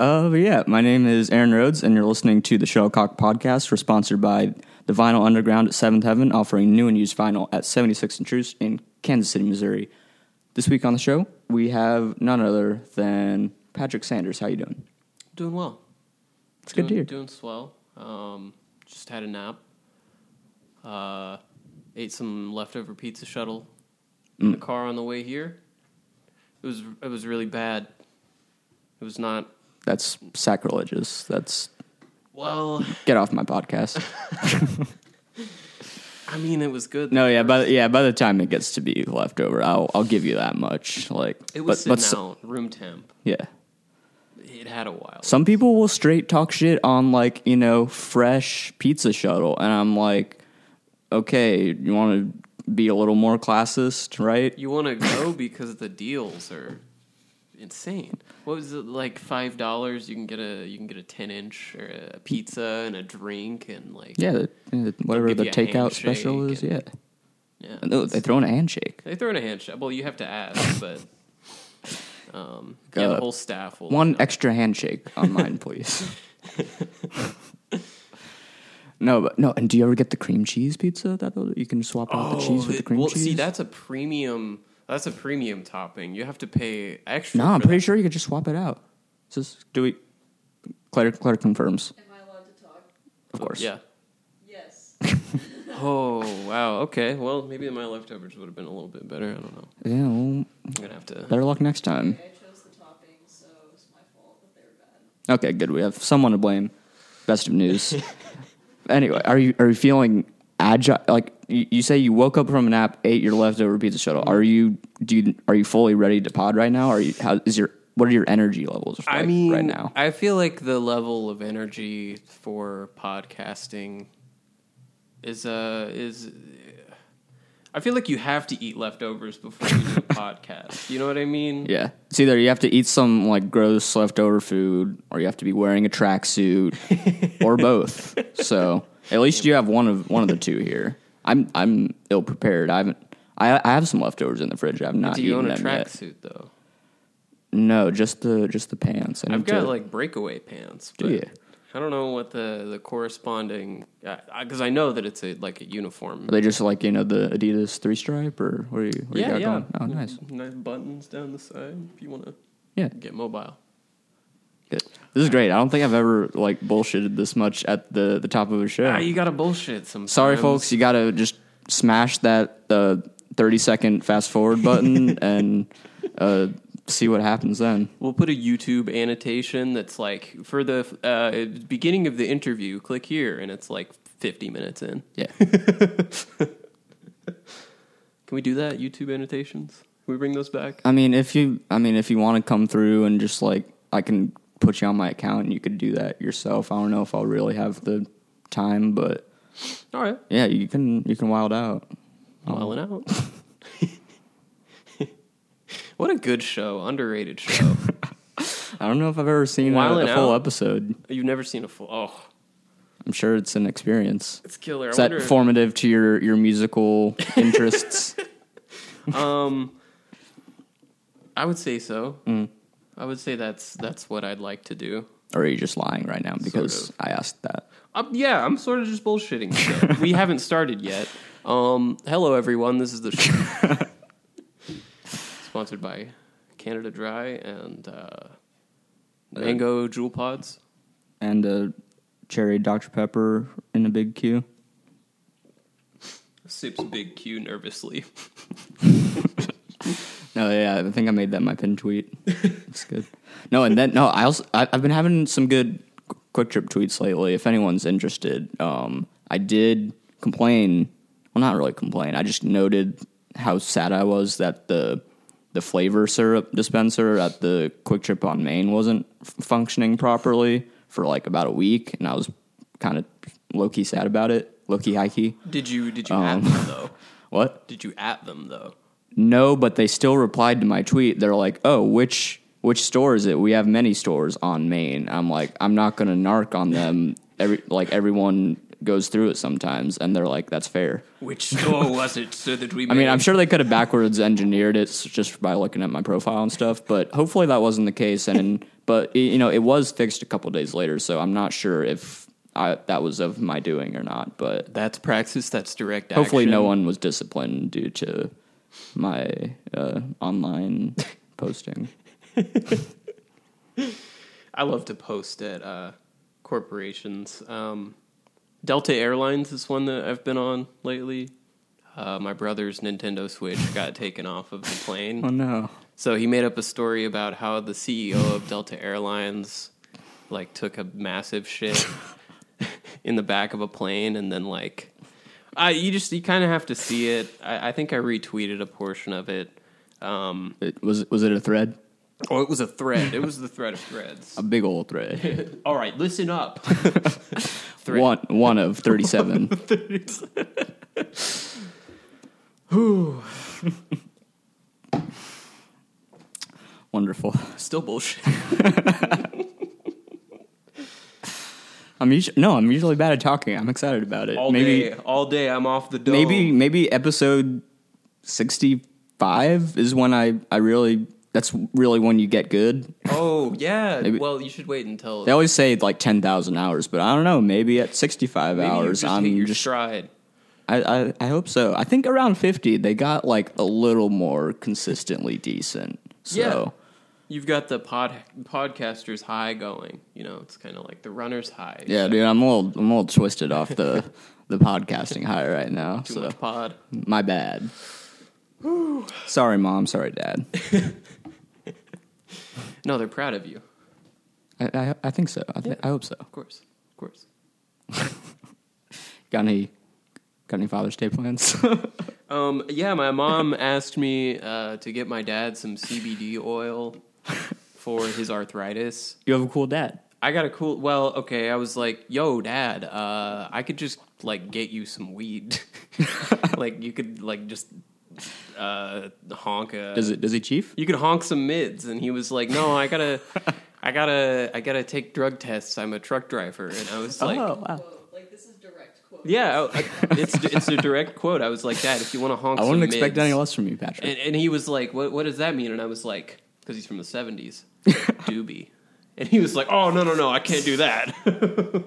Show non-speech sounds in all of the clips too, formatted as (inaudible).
Uh, yeah, my name is Aaron Rhodes, and you're listening to the Shuttlecock Podcast. We're sponsored by the Vinyl Underground at Seventh Heaven, offering new and used vinyl at 76 Inches in Kansas City, Missouri. This week on the show, we have none other than Patrick Sanders. How you doing? Doing well. It's doing, good to hear. Doing swell. Um, just had a nap. Uh, ate some leftover pizza shuttle in the Mm. car on the way here. It was it was really bad. It was not That's sacrilegious. That's well. get off my podcast. (laughs) I mean, it was good. No, yeah, by the, yeah, by the time it gets to be leftover, I'll I'll give you that much. Like, it was but, sitting out room temp. yeah. It had a while. Some people will straight talk shit on like you know fresh pizza shuttle, and I'm like, okay, you want to be a little more classist, right? You want to go because the deals are insane. What was it like? Five dollars, you can get a you can get a ten inch or a pizza and a drink and like Yeah, the, the- whatever the takeout special is. handshake Yeah, yeah. no, they throw in a handshake. They throw in a handshake. Well, you have to ask, (laughs) but um, yeah, the whole staff will. One line extra handshake on mine, please. (laughs) no, but no. And do you ever get the cream cheese pizza? That you can swap out the cheese with the cream Oh, well, cheese. see, that's a premium. That's a premium topping. You have to pay extra. no, I'm pretty that. sure you could just swap it out. Just do we? Claire, Claire confirms, Am I allowed to talk? of course. Yeah. Yes. (laughs) Oh wow. Okay. Well, maybe my leftovers would have been a little bit better. I don't know. Yeah. Well, I'm gonna have to. better luck next time. I chose the toppings, so it's my fault that they were bad. Okay, good. We have someone to blame. Best of news. (laughs) anyway, are you are you feeling agile? Like you, you say, you woke up from a nap, ate your leftover pizza shuttle. Are you do you are you fully ready to pod right now? Are you how is your what are your energy levels like I mean, right now? I feel like the level of energy for podcasting is uh is. I feel like you have to eat leftovers before you do a (laughs) podcast. You know what I mean? Yeah, it's either you have to eat some like gross leftover food, or you have to be wearing a tracksuit, or both. (laughs) So at least you have one of one of the two here. I'm I'm ill prepared. I haven't. I I have some leftovers in the fridge. I've not Do you own a tracksuit though? No, just the just the pants. I I've got to- like breakaway pants. Do you? I don't know what the the corresponding because I, know that it's a like a uniform. Are they just like you know the Adidas three stripe or what are you? What yeah, you got yeah. Going? Oh, nice. Nice buttons down the side if you want to Yeah, get mobile. good. This is great. I don't think I've ever like bullshitted this much at the the top of a show. Ah, you gotta bullshit sometimes. Sorry, folks. You got to just smash that uh, thirty second fast forward (laughs) button and uh, see what happens then. We'll put a YouTube annotation that's like for the uh, beginning of the interview. Click here, and it's like fifty minutes in. Yeah. (laughs) Can we do that? YouTube annotations. Can we bring those back? I mean, if you, I mean, if you want to come through and just like, I can put you on my account and you could do that yourself. I don't know if I'll really have the time, but All right, yeah, you can, you can wild out. wilding out. (laughs) what a good show, underrated show. (laughs) I don't know if I've ever seen a, Wildin' a full Out? episode. You've never seen a full? Oh, I'm sure it's an experience. it's killer. Is I that formative to your, your musical (laughs) interests? Um, I would say so. Mm. I would say that's that's what I'd like to do. or are you just lying right now because Sort I asked that? Um, yeah, I'm sort of just bullshitting. So we haven't started yet. Um, hello, everyone. This is the show. (laughs) sponsored by Canada Dry and uh, Mango Juul Pods. And a cherry Dr. Pepper in a Big Q. Sips Big Q nervously. (laughs) (laughs) No, yeah, I think I made that my pin tweet. It's good. No, and then no, I also I, I've been having some good QuikTrip tweets lately. If anyone's interested, um, I did complain. Well, not really complain. I just noted how sad I was that the the flavor syrup dispenser at the QuikTrip on Main wasn't f- functioning properly for like about a week, and I was kind of low key sad about it. Low key, high key. Did you did you Um, at them though? (laughs) What? Did you at them though? No, but they still replied to my tweet. They're like, "Oh, which which store is it? We have many stores on Main." I'm like, I'm not gonna narc on them. Every like everyone goes through it sometimes, and they're like, "That's fair." Which store was it so that we I mean, I'm sure they could have backwards engineered it just by looking at my profile and stuff, but hopefully that wasn't the case. And (laughs) but you know, it was fixed a couple days later, so I'm not sure if I, that was of my doing or not. But That's praxis, that's direct hopefully, no one was disciplined due to my uh, online posting. (laughs) I love to post at uh, corporations. Um, Delta Airlines is one that I've been on lately. Uh, my brother's Nintendo Switch (laughs) got taken off of the plane. Oh no! So he made up a story about how the CEO of Delta Airlines like took a massive shit (laughs) in the back of a plane and then like I you just you kind of have to see it. I, I think I retweeted a portion of it. Um, It, was was it a thread? oh, it was a thread. It was the thread of threads. A big old thread. (laughs) All right, listen up. (laughs) One one of thirty seven. (laughs) Wonderful. Still bullshit. I'm usually no, I'm usually bad at talking. I'm excited about it. All maybe day, all day. I'm off the dome. maybe maybe episode sixty five is when I I really that's really when you get good. Oh yeah. (laughs) Maybe- Well, you should wait until They always say like ten thousand hours, but I don't know. Maybe at sixty five hours, just I'm your just stride. I, I I hope so. I think around fifty they got like a little more consistently decent. So Yeah. You've got the pod podcaster's high going. You know, it's kind of like the runner's high. yeah, dude, I'm a little I'm a little twisted off the (laughs) the podcasting high right now. Too so much pod. my bad. sorry, mom. Sorry, dad. (laughs) No, they're proud of you. I I, I think so. I, th- I hope so. Of course, of course. (laughs) Got any got any Father's Day plans? Um, yeah, my mom asked me uh, to get my dad some CBD oil (laughs) for his arthritis. you have a cool dad. I got a cool. Well, okay. I was like, "Yo, Dad, uh, I could just like get you some weed. (laughs) like you could like just uh, honk a. Does it does he chief? You could honk some mids." And he was like, "No, I gotta, (laughs) I gotta, I gotta take drug tests. I'm a truck driver." And I was like, oh wow. Like this is direct quote. "Yeah, I, I- it's it's a direct quote." I was like, "Dad, if you want to honk, I wouldn't expect mids." any less from you, Patrick. And, and he was like, "What what does that mean?" And I was like, "Because he's from the '70s, (laughs) doobie." And he was like, "Oh no no no, I can't do that." (laughs)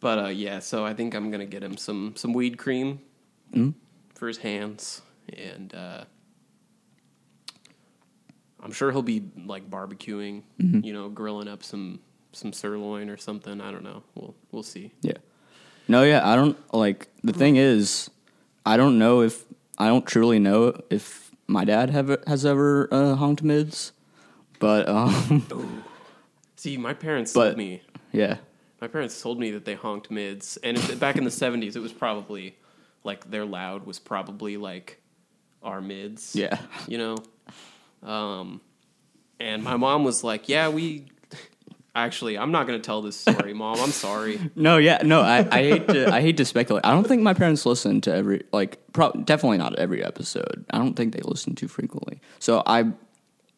but uh, yeah, so I think I'm gonna get him some some weed cream Mm. for his hands, and uh, I'm sure he'll be like barbecuing, Mm-hmm. you know, grilling up some some sirloin or something. I don't know. We'll we'll see. Yeah. No, yeah, I don't like the thing is I don't know if I don't truly know if my dad have has ever uh, honked mids, but um (laughs) See, my parents But- told me yeah. My parents told me that they honked mids, and back in the '70s, it was probably like their loud was probably like our mids. Yeah. you know. Um, and my mom was like, "Yeah, we." Actually, I'm not going to tell this story, (laughs) Mom. I'm sorry. No, yeah, no, I, I hate to I hate to speculate. I don't think my parents listen to every like pro- definitely not every episode. I don't think they listen too frequently. So I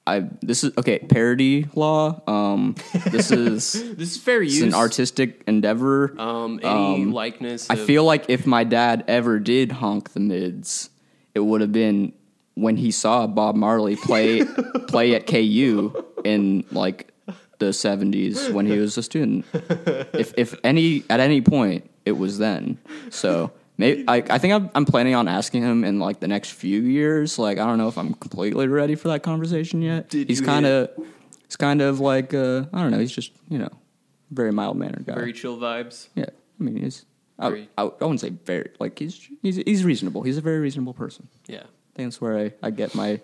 I this is okay, parody law. Um this (laughs) is This is fair it's use. an artistic endeavor. Um, any Um, likeness. I of- feel like if my dad ever did honk the mids, it would have been when he saw Bob Marley play (laughs) play at KU in like the seventies (laughs) when he was a student. If if any at any point, it was then. So maybe I, I think I'm, I'm planning on asking him in like the next few years. Like I don't know if I'm completely ready for that conversation yet. Did he's kind of he's kind of like uh, I don't know. He's just you know very mild mannered guy. very chill vibes. Yeah, I mean, he's. I, I, I wouldn't say very like he's he's he's reasonable. He's a very reasonable person. Yeah. I think that's where I, I get my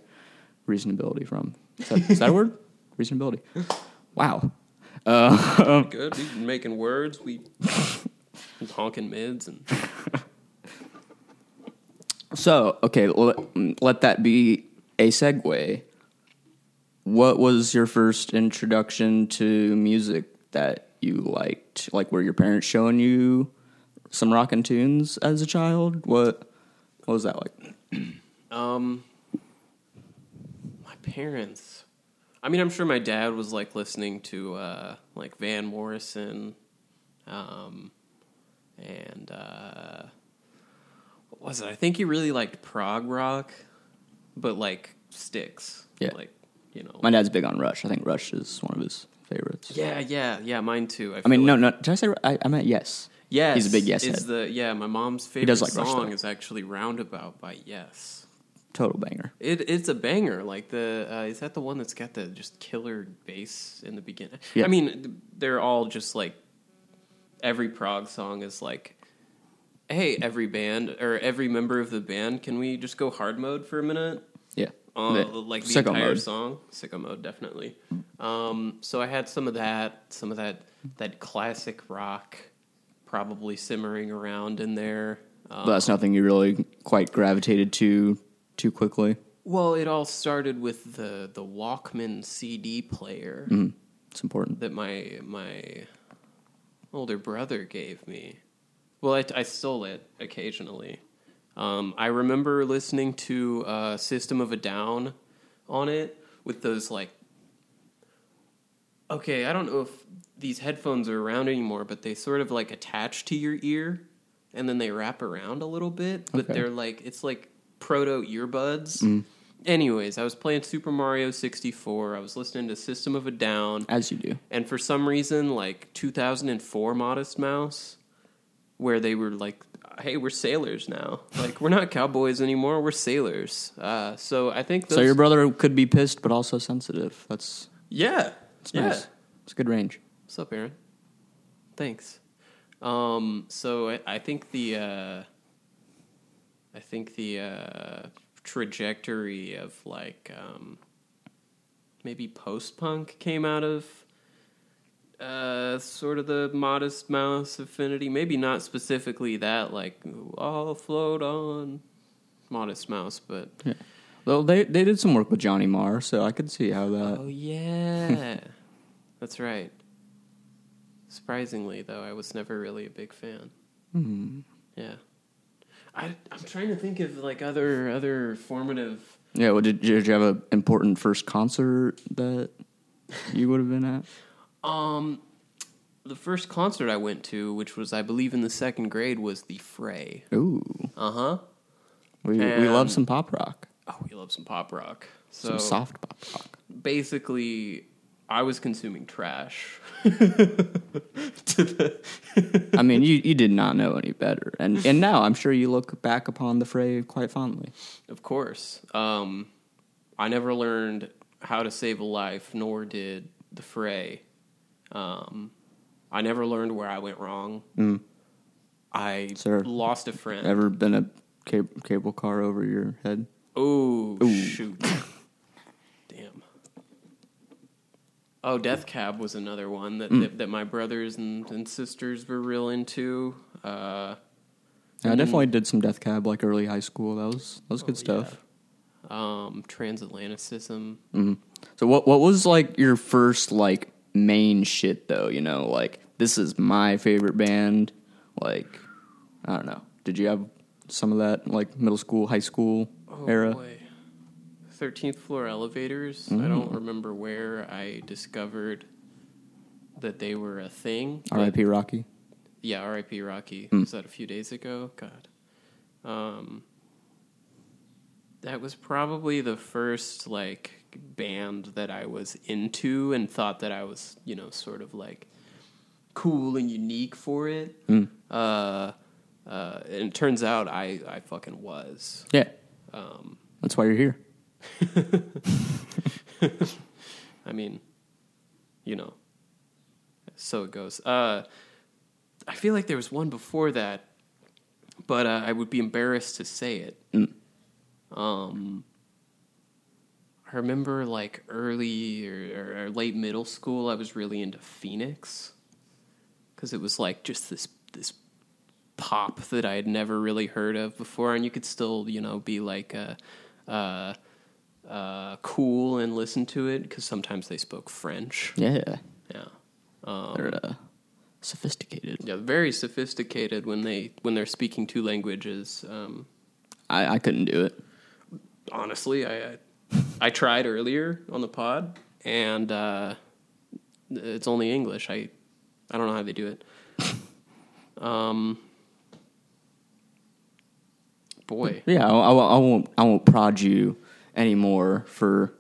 reasonability from. Is that, is that a word? (laughs) Reasonability. Wow. Uh, (laughs) Good. We've been making words. We honking mids and so okay, let, let that be a segue. What was your first introduction to music that you liked? Like, were your parents showing you some rockin' tunes as a child? What what was that like? Um, my parents. I mean, I'm sure my dad was like listening to uh, like Van Morrison, um, and uh, what was it? I think he really liked prog rock, but like Styx. Yeah. like you know. My dad's big on Rush. I think Rush is one of his favorites. yeah, yeah, yeah. Mine too. I mean, feel no, no. Did I say? I, I meant yes. Yes, He's a big Yes is head. the yeah. My mom's favorite does like song is actually "Roundabout" by Yes. Total banger. It, it's a banger. Like the uh, is that the one that's got the just killer bass in the beginning? Yeah. I mean, they're all just like every prog song is like, hey, every band or every member of the band, can we just go hard mode for a minute? Yeah. Uh, like the sicko entire mode. song, sicko mode, definitely. Um, so I had some of that, some of that that classic rock, probably simmering around in there. Um, But that's nothing you really quite gravitated to too quickly. well, it all started with the the Walkman CD player Mm, it's important. that my my older brother gave me. Well, I, I stole it occasionally. Um, I remember listening to uh, System of a Down on it with those like. Okay, I don't know if these headphones are around anymore, but they sort of like attach to your ear, and then they wrap around a little bit. But Okay. they're like it's like proto earbuds. Mm. Anyways, I was playing Super Mario 64. I was listening to System of a Down. As you do. And for some reason, like 2004 Modest Mouse, where they were like, hey, we're sailors now. Like, we're not cowboys anymore, we're sailors. Uh, so I think those. So your brother could be pissed, but also sensitive. That's Yeah. that's yeah. It's a good range. What's up, Aaron? Thanks. Um, so I, I think the. Uh, I think the uh, trajectory of like um, maybe post punk came out of uh, sort of the modest mouse affinity. Maybe not specifically that, like I'll float on modest mouse, but Well, they they did some work with Johnny Marr, so I could see how that. oh yeah, (laughs) that's right. Surprisingly, though, I was never really a big fan. Hmm. Yeah, I, I'm trying to think of like other other formative. Yeah. Well, did, did you have an important first concert that you would have been at? (laughs) Um, the first concert I went to, which was I believe in the second grade, was the Fray. Ooh, Uh huh. we we love some pop rock, Oh, we love some pop rock. So some soft pop rock. basically, I was consuming trash. (laughs) I mean, you, you did not know any better, and and now I'm sure you look back upon the fray quite fondly. Of course. Um, I never learned how to save a life, nor did the fray. Um, I never learned where I went wrong. I Sir, lost a friend. Ever been a cable car over your head? Oh shoot! (laughs) Damn. Oh, Death Cab was another one that that, that my brothers and, and sisters were real into. Uh, Yeah, I definitely did some Death Cab like early high school. That was that was good Oh, stuff. um, transatlanticism. So what what was like your first like main shit though? You know, like this is my favorite band. Like I don't know. Did you have some of that like middle school, high school Oh era? boy. 13th floor elevators. I don't remember where I discovered that they were a thing. R.I.P. Roky. Yeah, R.I.P. Roky. Was that a few days ago? God. Um, that was probably the first like band that I was into and thought that I was, you know, sort of like cool and unique for it. Uh, uh, and it turns out I, I fucking was. Yeah, Um, that's why you're here. (laughs) I mean, you know, so it goes. Uh, I feel like there was one before that, but uh, I would be embarrassed to say it. Um, I remember like early or, or, late middle school, I was really into Phoenix because it was like just this this pop that I had never really heard of before, and you could still you know be like uh, uh, uh, cool and listen to it because sometimes they spoke French. Yeah, Yeah. Um, they're uh, sophisticated. yeah, very sophisticated when they when they're speaking two languages. Um, I, I couldn't do it. honestly, I I, I tried earlier on the pod, and uh, it's only English. I I don't know how they do it. (laughs) Um, boy, Yeah, I, I, I won't. I won't prod you anymore for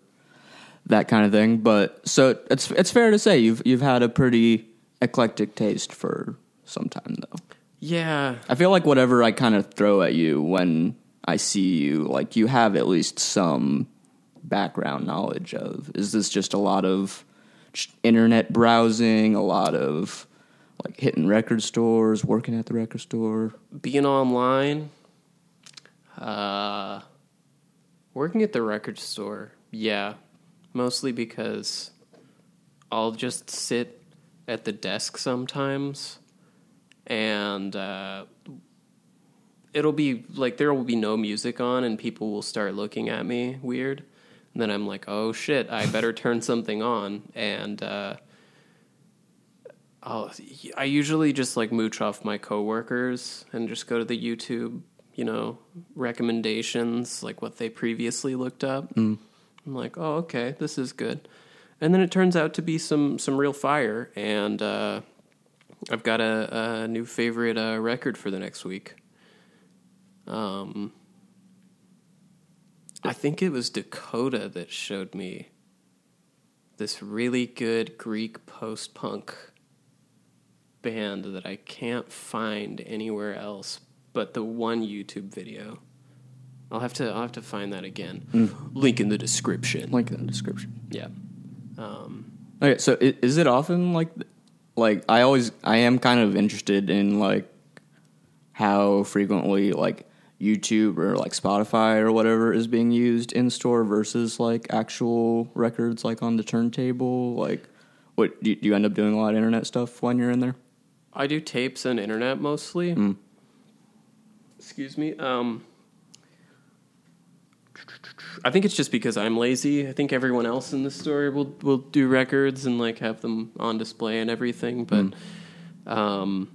that kind of thing. But so it's it's fair to say you've you've had a pretty eclectic taste for some time though. yeah, I feel like whatever I kind of throw at you when I see you, like you have at least some background knowledge of. Is this just a lot of internet browsing, a lot of like hitting record stores, working at the record store? being online, uh, working at the record store, yeah, mostly because I'll just sit at the desk sometimes, and uh, it'll be like there will be no music on, and people will start looking at me weird. And then I'm like, oh shit, I better (laughs) turn something on, and. Uh, I'll, I usually just like mooch off my coworkers and just go to the YouTube, you know, recommendations, like what they previously looked up. I'm like, oh, okay, this is good, and then it turns out to be some some real fire, and uh, I've got a, a new favorite uh, record for the next week. Um, I think it was Dakota that showed me this really good Greek post punk band that I can't find anywhere else but the one YouTube video. I'll have to I'll have to find that again. Link in the description. Link in the description. yeah. Um, Okay, so is it often like like I always I am kind of interested in like how frequently like YouTube or like Spotify or whatever is being used in store versus like actual records like on the turntable like what do you, do you end up doing a lot of internet stuff when you're in there? I do tapes and internet mostly. Excuse me. Um, I think it's just because I'm lazy. I think everyone else in the story will will do records and like have them on display and everything. But um,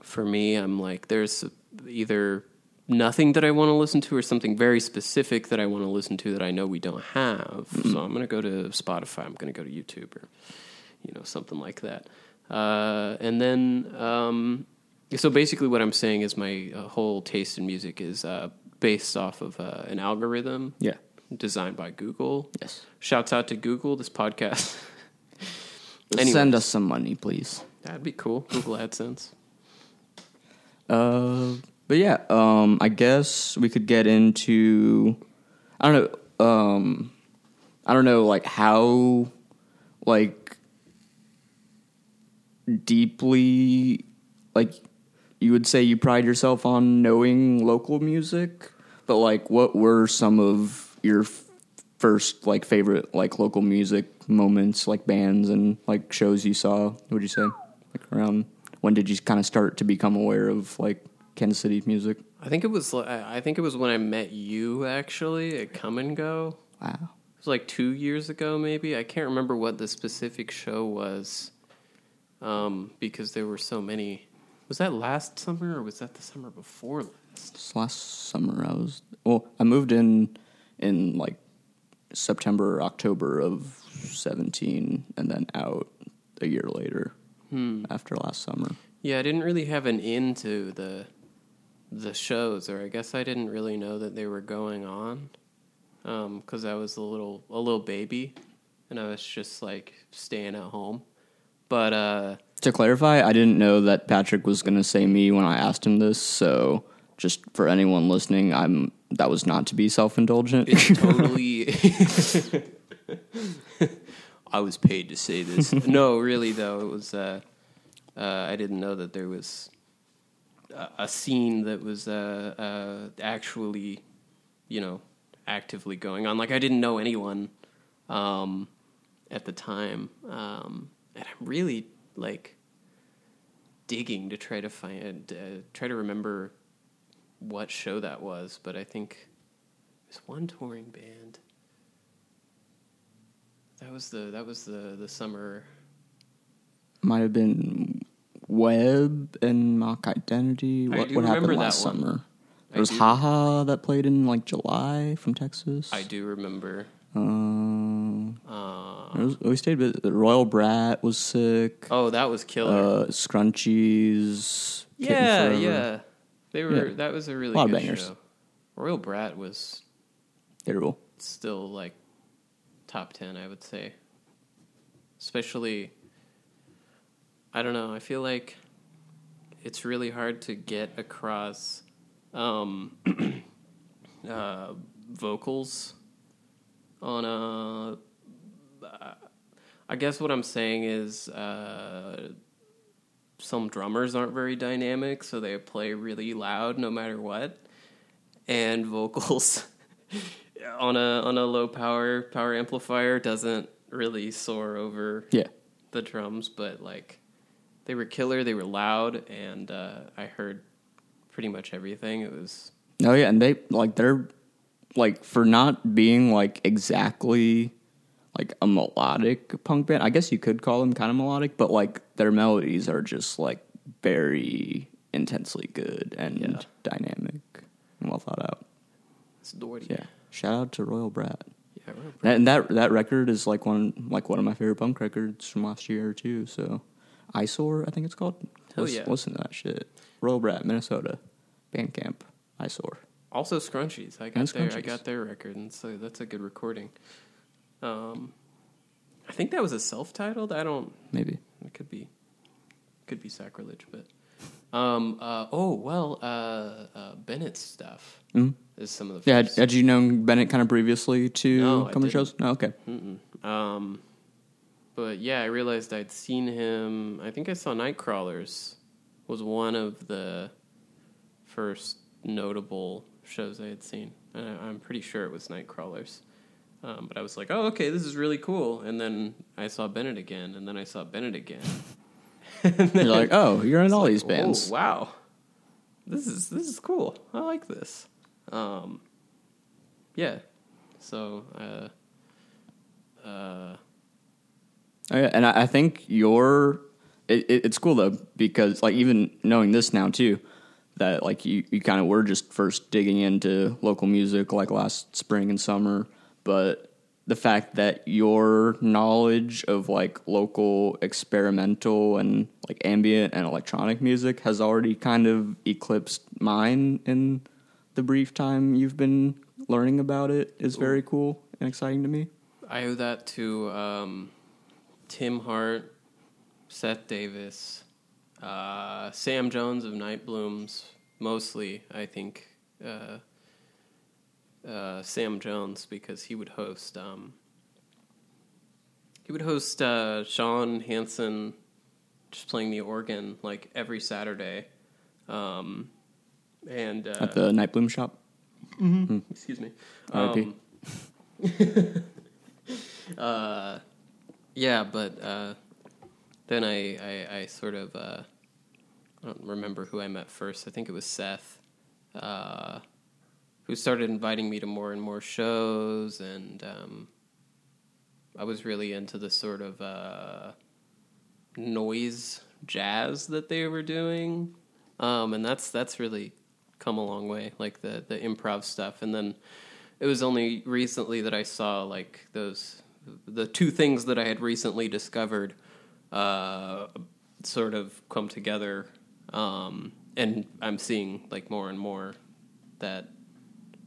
for me, I'm like, there's either nothing that I want to listen to or something very specific that I want to listen to that I know we don't have. So I'm going to go to Spotify. I'm going to go to YouTube or you know something like that. Uh, and then um, so basically, what I'm saying is my uh, whole taste in music is uh, based off of uh, an algorithm Yeah. designed by Google. Yes. Shouts out to Google. This podcast. (laughs) Send us some money, please. That'd be cool. Google AdSense. Uh, but yeah, um, I guess we could get into. I don't know. Um, I don't know, like how, like, deeply, like, you would say you pride yourself on knowing local music, but like, what were some of your f- first like favorite like local music moments, like bands and like shows you saw? Would you say like around when did you kind of start to become aware of like Kansas City music? I think it was. I think it was when I met you actually at Come and Go. Wow. It was like two years ago, maybe. I can't remember what the specific show was, um, because there were so many. Was that last summer or was that the summer before last? Last summer I was well, I moved in in like September, or October of seventeen, and then out a year later after last summer. Yeah, I didn't really have an into the the shows, or I guess I didn't really know that they were going on, because I was a little a little baby, and I was just like staying at home. But uh, To clarify, I didn't know that Patrick was going to say me when I asked him this, so just for anyone listening, I'm that was not to be self-indulgent. (laughs) totally. (laughs) I was paid to say this. (laughs) no, really though, it was. Uh, uh, I didn't know that there was a, a scene that was uh, uh, actually, you know, actively going on. Like I didn't know anyone um, at the time, um, and I'm really like digging to try to find, uh, try to remember what show that was. But I think there's one touring band. That was the that was the the summer. Might have been Web and Mock Identity. What, do what happened last one. summer? I was. Haha that played in like July from Texas. I do remember. Uh, Uh, It was- we stayed with Royal Brat was sick. Oh, that was killer. Uh, Scrunchies. Kitten yeah, Forever. yeah. They were. Yeah. That was a really lot of good bangers. show. Royal Brat was They rule. still like top 10 i would say especially i don't know i feel like it's really hard to get across um, (clears throat) uh, vocals on a i guess what i'm saying is uh, some drummers aren't very dynamic so they play really loud no matter what and vocals (laughs) on a on a low power power amplifier doesn't really soar over Yeah. the drums, but like they were killer, they were loud, and uh, I heard pretty much everything. It was Oh yeah, and they like they're like for not being like exactly like a melodic punk band. I guess you could call them kind of melodic, but like their melodies are just like very intensely good and Yeah. dynamic and well thought out. it's Doherty. Yeah. Shout out to Royal Brat. yeah. Royal Brat. And that that record is like one like one of my favorite punk records from last year too. So, Eyesore, I think it's called. Hell Listen, yeah. listen to that shit. Royal Brat, Minnesota, Bandcamp, Eyesore. Also Scrunchies. I got And their I got their record, and so that's a good recording. Um, I think that was a self-titled. I don't. Maybe. It could be, could be sacrilege, but. Um. Uh. Oh well. Uh. uh Bennett's stuff Mm. is some of the. Yeah, had, had you known Bennett kind of previously to No, to shows? No, okay. Um, but yeah, I realized I'd seen him. I think I saw Nightcrawlers was one of the first notable shows I had seen. And I, I'm pretty sure it was Nightcrawlers. Um, but I was like, oh, okay, this is really cool. And then I saw Bennett again, and then I saw Bennett again. (laughs) and You're like, oh, you're in all Like, these bands. Oh, wow, this is this is cool. I like this. Um, yeah. So, uh, uh, Oh, yeah, and I, I think your it, it, it's cool though because like even knowing this now too, that like you, you kind of were just first digging into local music like last spring and summer, but the fact that your knowledge of like local experimental and like ambient and electronic music has already kind of eclipsed mine in the brief time you've been learning about it is very cool and exciting to me. I owe that to um, Tim Hart, Seth Davis, uh, Sam Jones of Night Blooms, mostly, I think. Uh, uh, Sam Jones because he would host. Um, he would host uh, Sean Hansen just playing the organ like every Saturday, um, and uh, At the Night Bloom shop. excuse me. R.I.P.. Um, (laughs) uh, yeah, but uh, then I, I, I sort of uh, I don't remember who I met first. I think it was Seth, uh, who started inviting me to more and more shows, and um, I was really into the sort of uh, noise jazz that they were doing, um, and that's that's really come a long way, like the the improv stuff. And then it was only recently that I saw like those the two things that I had recently discovered uh, sort of come together, um, and I'm seeing like more and more that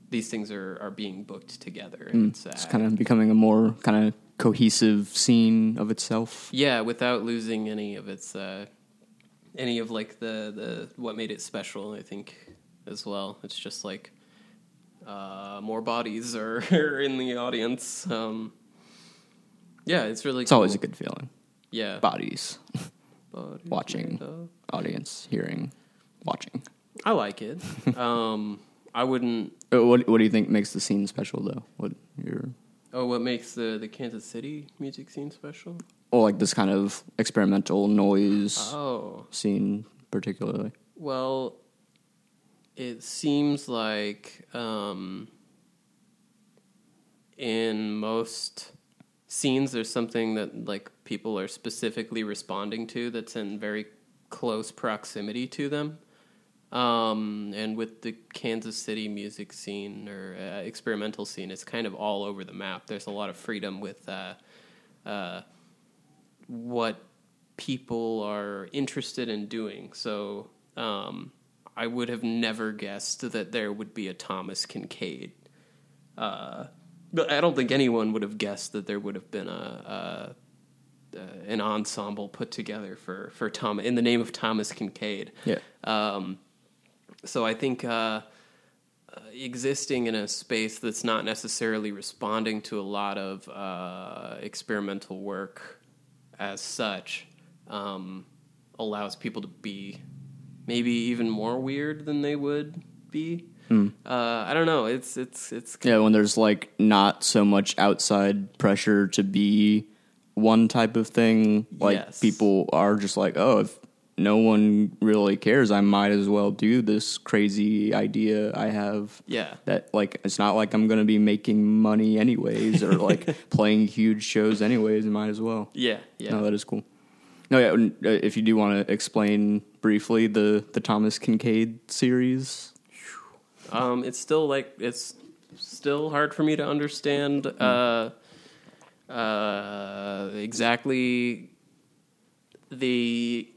these things are are being booked together, and it's, uh, It's kind of becoming a more kind of cohesive scene of itself. yeah, without losing any of its uh, any of like the the what made it special. I think as well. It's just like uh, more bodies are (laughs) in the audience. Um, yeah, it's really. It's always a good feeling. yeah. Bodies, (laughs) Bodies watching. audience, hearing, watching. I like it. (laughs) um, I wouldn't. Uh, What What do you think makes the scene special, though? What your Oh, what makes the the Kansas City music scene special? or like this kind of experimental noise Oh, scene, particularly? Well, it seems like um, in most scenes, there's something that like people are specifically responding to that's in very close proximity to them. Um, and with the Kansas City music scene or uh, experimental scene, it's kind of all over the map. There's a lot of freedom with uh, uh, what people are interested in doing. So um, I would have never guessed that there would be a Thomas Kinkade. Uh, but I don't think anyone would have guessed that there would have been a, a, uh an ensemble put together for for Tom in the name of Thomas Kinkade. Yeah. Um, so I think uh, uh, existing in a space that's not necessarily responding to a lot of uh, experimental work as such um, allows people to be maybe even more weird than they would be. Uh, I don't know. It's it's it's Yeah, when there's like not so much outside pressure to be one type of thing, like Yes. people are just like, oh, if no one really cares, I might as well do this crazy idea I have. yeah That like it's not like I'm gonna be making money anyways, or like (laughs) playing huge shows anyways. I might as well. yeah yeah. No, that is cool. No, yeah. uh, If you do want to explain briefly the the Thomas Kinkade series, Um, it's still like it's still hard for me to understand uh, uh, exactly the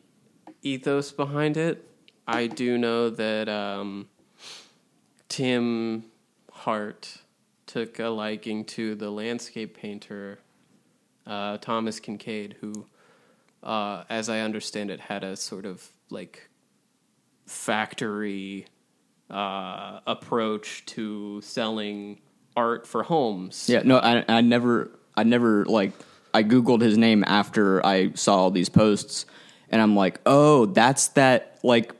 ethos behind it. I do know that um, Tim Hart took a liking to the landscape painter uh, Thomas Kinkade, who, uh, as I understand it, had a sort of like factory uh, approach to selling art for homes. Yeah, no, I I never I never like I googled his name after I saw all these posts, and I'm like, oh, that's that like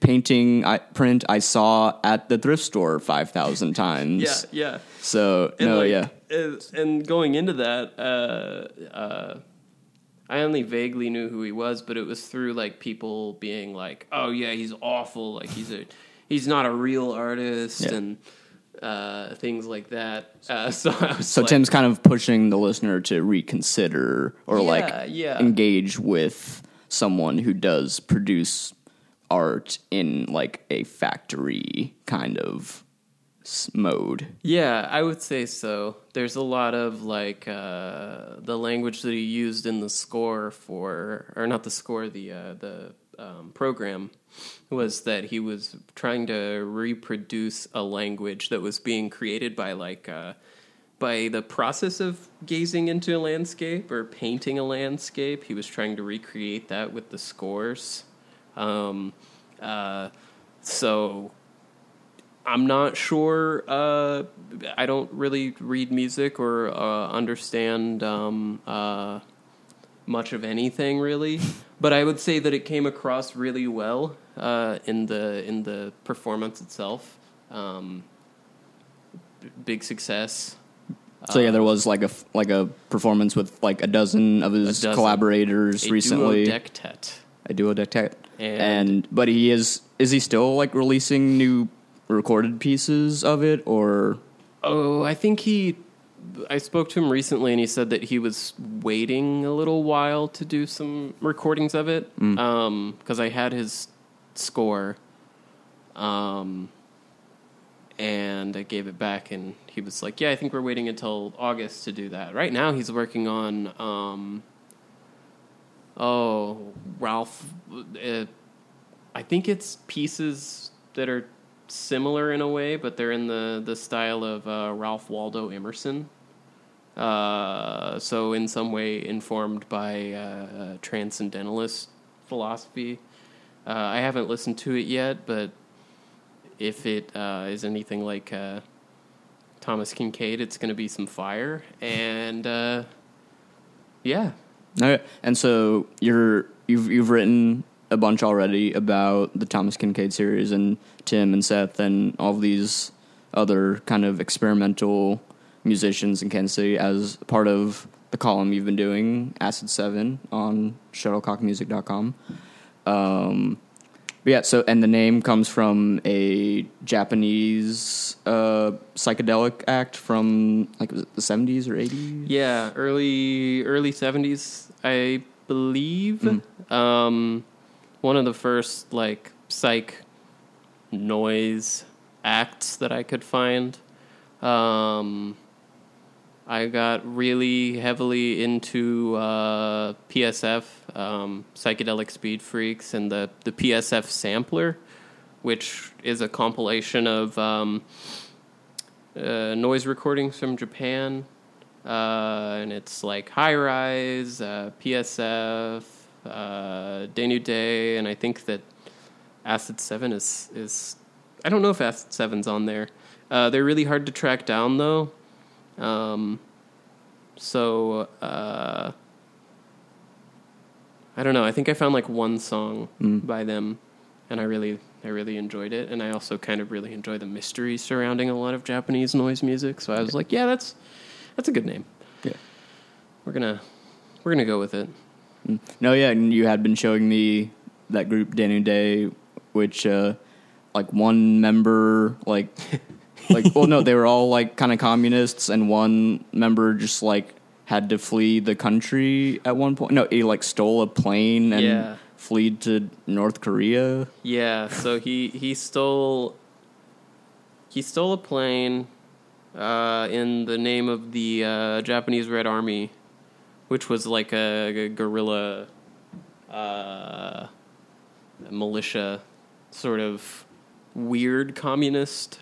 painting I, print I saw at the thrift store five thousand (laughs) times. yeah, yeah. So And no, like, yeah, And going into that, uh, uh, I only vaguely knew who he was, but it was through like people being like, "Oh yeah, he's awful. Like he's a he's not a real artist," Yeah. and uh, things like that. Uh, (laughs) so I was so like, Tim's kind of pushing the listener to reconsider or Yeah, like yeah. engage with someone who does produce art in like a factory kind of mode. Yeah, I would say so. There's a lot of like uh, the language that he used in the score for, or not the score, the uh, the um, program was that he was trying to reproduce a language that was being created by like uh, by the process of gazing into a landscape or painting a landscape. He was trying to recreate that with the scores. Um, uh, so I'm not sure. Uh, I don't really read music or uh, understand um, uh, much of anything really, but I would say that it came across really well uh, in the in the performance itself. Um, b- big success. So yeah, there was like a like a performance with like a dozen of his dozen. collaborators A recently. duodectet. a duodectet. And- And, but he is is he still like releasing new recorded pieces of it or Oh, I think he. I spoke to him recently, and he said that he was waiting a little while to do some recordings of it because I had his score, um, and I gave it back, and he was like, "Yeah, I think we're waiting until August to do that." Right now, he's working on. Um, oh, Ralph. Uh, I think it's pieces that are similar in a way, but they're in the the style of uh, Ralph Waldo Emerson. Uh, so in some way informed by uh, transcendentalist philosophy. Uh, I haven't listened to it yet, but if it uh, is anything like uh, Thomas Kinkade, it's going to be some fire. And uh, yeah, Okay. And so you're you've you've written a bunch already about the Thomas Kinkade series and Tim and Seth and all these other kind of experimental musicians in Kansas City as part of the column you've been doing, Acid Seven, on shuttlecockmusic.com. Um, but yeah, so and the name comes from a Japanese uh, psychedelic act from like was it the seventies or eighties? Yeah, early early seventies, I believe. Um, one of the first like psych noise acts that I could find. Um, I got really heavily into uh, PSF, um, Psychedelic Speed Freaks, and the, the PSF Sampler, which is a compilation of um, uh, noise recordings from Japan. Uh, and it's like High Rise, uh, PSF, uh, Danu Day, and I think that Acid 7 is, is. I don't know if Acid 7's on there. Uh, they're really hard to track down, though. Um, so uh, I don't know. I think I found like one song Mm. by them, and I really, I really enjoyed it. And I also kind of really enjoy the mystery surrounding a lot of Japanese noise music. So I was like, yeah, that's that's a good name. Yeah. We're gonna we're gonna go with it. No, yeah, and you had been showing me that group Dénudés, which uh like one member like (laughs) like well no, they (laughs) were all like kind of communists and one member just like had to flee the country at one point. No, he like stole a plane and Yeah. fled to North Korea. Yeah, so he he stole he stole a plane uh, in the name of the uh, Japanese Red Army, which was like a, a guerrilla uh, militia sort of weird communist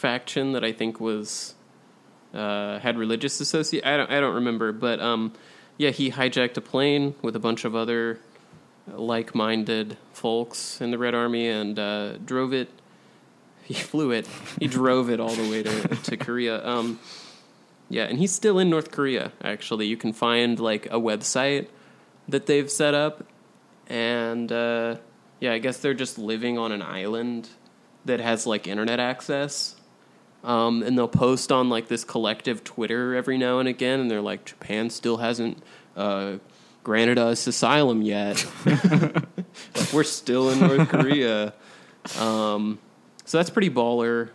faction that I think was uh, had religious associate. I don't I don't remember, but um, yeah, he hijacked a plane with a bunch of other like-minded folks in the Red Army and uh, drove it. He (laughs) flew it. He drove it all the way to to Korea. Um, yeah, and he's still in North Korea. Actually, you can find like a website that they've set up, and uh, yeah, I guess they're just living on an island that has like internet access. Um, and they'll post on like this collective Twitter every now and again, and they're like, Japan still hasn't uh, granted us asylum yet. like, (laughs) we're still in North Korea. Um, so that's pretty baller.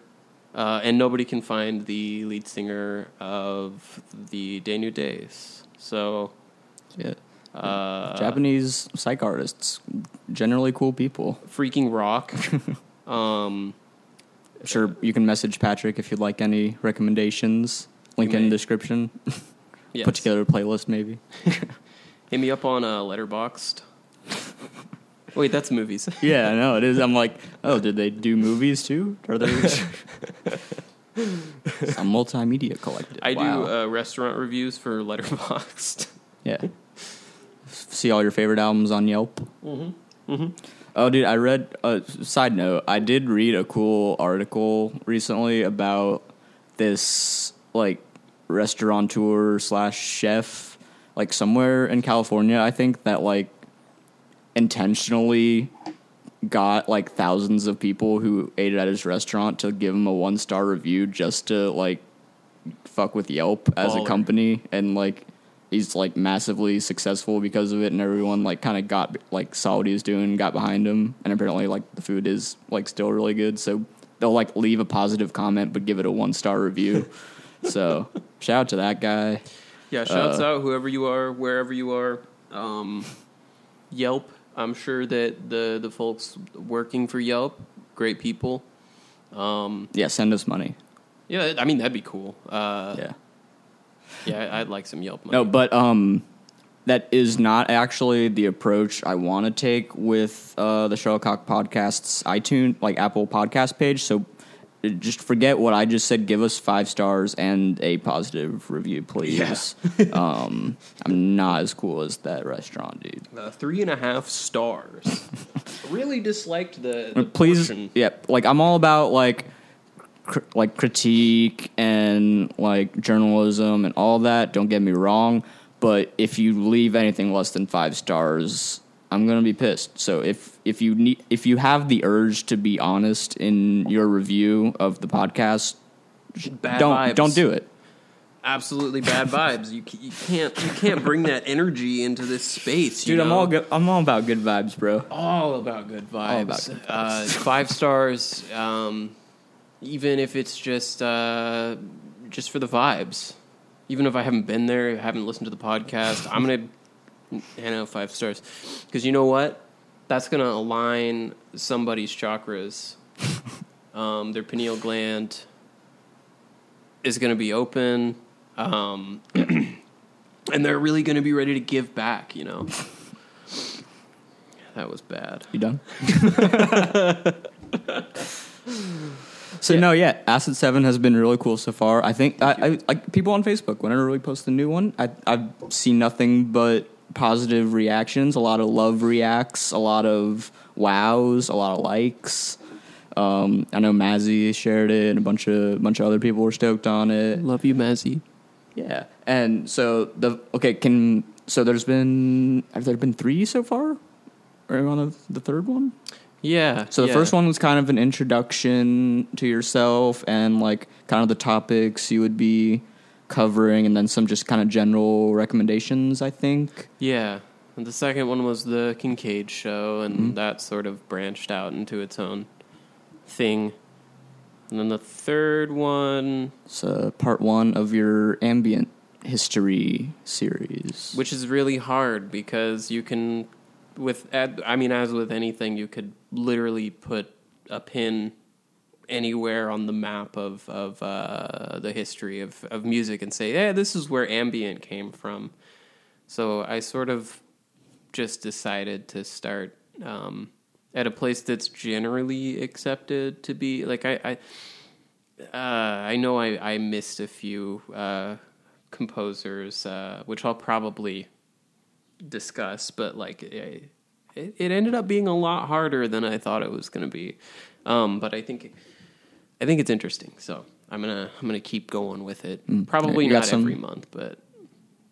Uh, and nobody can find the lead singer of the Dénudés. So, Yeah. uh, Japanese psych artists, generally cool people. freaking rock. (laughs) um, Sure, you can message Patrick if you'd like any recommendations. Link in the description. yes. Put together a playlist, maybe. (laughs) Hit me up on uh, Letterboxd. (laughs) Wait, that's movies. (laughs) Yeah, I know it is. I'm like, oh, did they do movies too? Are they a multimedia collective? I Wow. do uh, restaurant reviews for Letterboxd. yeah. See all your favorite albums on Yelp. Mm-hmm. Mm-hmm. Oh, dude, I read. Uh, side note: I did read a cool article recently about this like restaurateur slash chef, like somewhere in California. I think that like intentionally got like thousands of people who ate at his restaurant to give him a one star review just to like fuck with Yelp as a company and like he's like massively successful because of it and everyone like kind of got like saw what he was doing got behind him and apparently like the food is like still really good so they'll like leave a positive comment but give it a one star review (laughs) so shout out to that guy Yeah, shouts Uh, out whoever you are, wherever you are. Um, Yelp. I'm sure that the the folks working for Yelp, great people. Um, yeah send us money yeah, I mean that'd be cool. Uh, yeah yeah, I- I'd like some Yelp money. No, but um, that is not actually the approach I want to take with uh, the Shuttlecock Podcast's iTunes, like Apple Podcast page. So uh, just forget what I just said. Give us five stars and a positive review, please. (laughs) um, I'm not as cool as that restaurant, dude. Uh, three and a half stars. (laughs) really disliked the, the please, portion. yeah, like I'm all about like. Cr- like critique and like journalism and all that. Don't get me wrong, but if you leave anything less than five stars, I'm gonna be pissed. So if if you need if you have the urge to be honest in your review of the podcast, Bad don't vibes. don't do it. Absolutely bad vibes. You you can't you can't bring that energy into this space, you Dude, I'm all good. I'm all about good vibes, bro. all about good vibes. about good Uh, five stars, um, even if it's just uh, just for the vibes. Even if I haven't been there, haven't listened to the podcast, I'm gonna hand out five stars because you know what? That's gonna align somebody's chakras. (laughs) Um, their pineal gland is gonna be open. um, (clears throat) and they're really going to be ready to give back. You know, (laughs) that was bad. You done? (laughs) so no, yeah, Acid Seven has been really cool so far. I think I, I like people on Facebook whenever we post a new one. I I've seen nothing but positive reactions. A lot of love reacts. A lot of wows. A lot of likes. Um, I know Mazzy shared it, and a bunch of bunch of other people were stoked on it. Love you, Mazzy. Yeah, and so the okay can so there's been have there been three so far? Are you on the, the third one? Yeah. So the yeah. first one was kind of an introduction to yourself and like kind of the topics you would be covering, and then some just kind of general recommendations. I think. Yeah. And the second one was the Kinkade show, and Mm-hmm. that sort of branched out into its own thing. And then the third one, It's uh, part one of your ambient history series. which is really hard because you can, with, I mean, as with anything, you could literally put a pin anywhere on the map of of uh, the history of of music and say, "Yeah, this is where ambient came from." So I sort of just decided to start um, at a place that's generally accepted to be like I I, uh, I know I, I missed a few uh, composers, uh, which I'll probably discuss, but like it, it ended up being a lot harder than I thought it was going to be. Um, but I think I think it's interesting, so I'm gonna I'm gonna keep going with it. Probably You not some- every month, but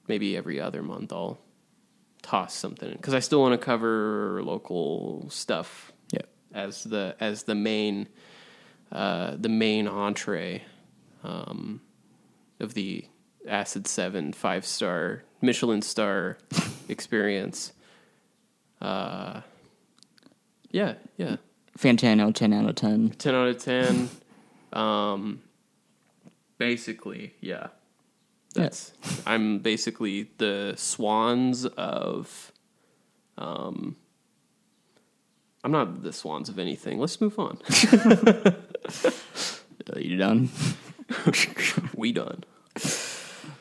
maybe every other month I'll toss something because I still want to cover local stuff yeah. as the as the main uh, the main entree um, of the Acid Seven five star Michelin star experience. Uh, yeah, yeah, Fantano, ten out of ten. ten out of ten. (laughs) um, basically, yeah. That's I'm basically the swans of. Um, I'm not the swans of anything. Let's move on. (laughs) You done? (laughs) we done.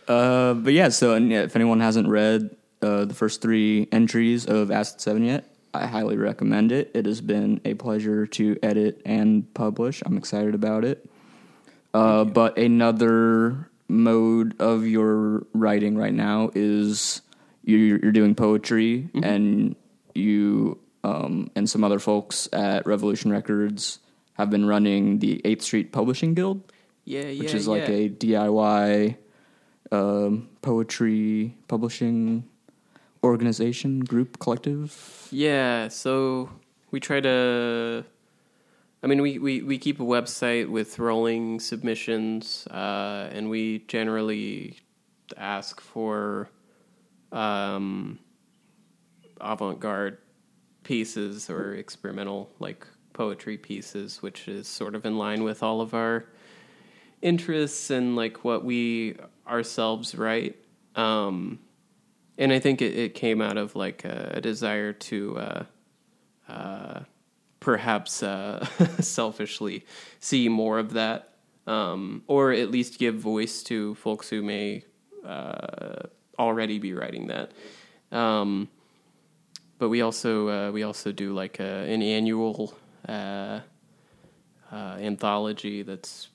Uh, but yeah, so and yeah, if anyone hasn't read uh, the first three entries of Acid Seven yet, I highly recommend it. It has been a pleasure to edit and publish. I'm excited about it. Uh, but another mode of your writing right now is you're, you're doing poetry, and you um, and some other folks at Revolution Records have been running the Eighth Street Publishing Guild Yeah, yeah. which is like yeah. a DIY um, poetry publishing organization, group, collective. Yeah, so we try to. I mean, we, we, we keep a website with rolling submissions, uh, and we generally ask for um, avant garde pieces or experimental, like poetry pieces, which is sort of in line with all of our interests and like what we ourselves write. Um, and I think it, it came out of like a, a desire to uh, uh, perhaps uh, (laughs) selfishly see more of that, um, or at least give voice to folks who may uh, already be writing that. Um, but we also uh, we also do like a, an annual uh, anthology that's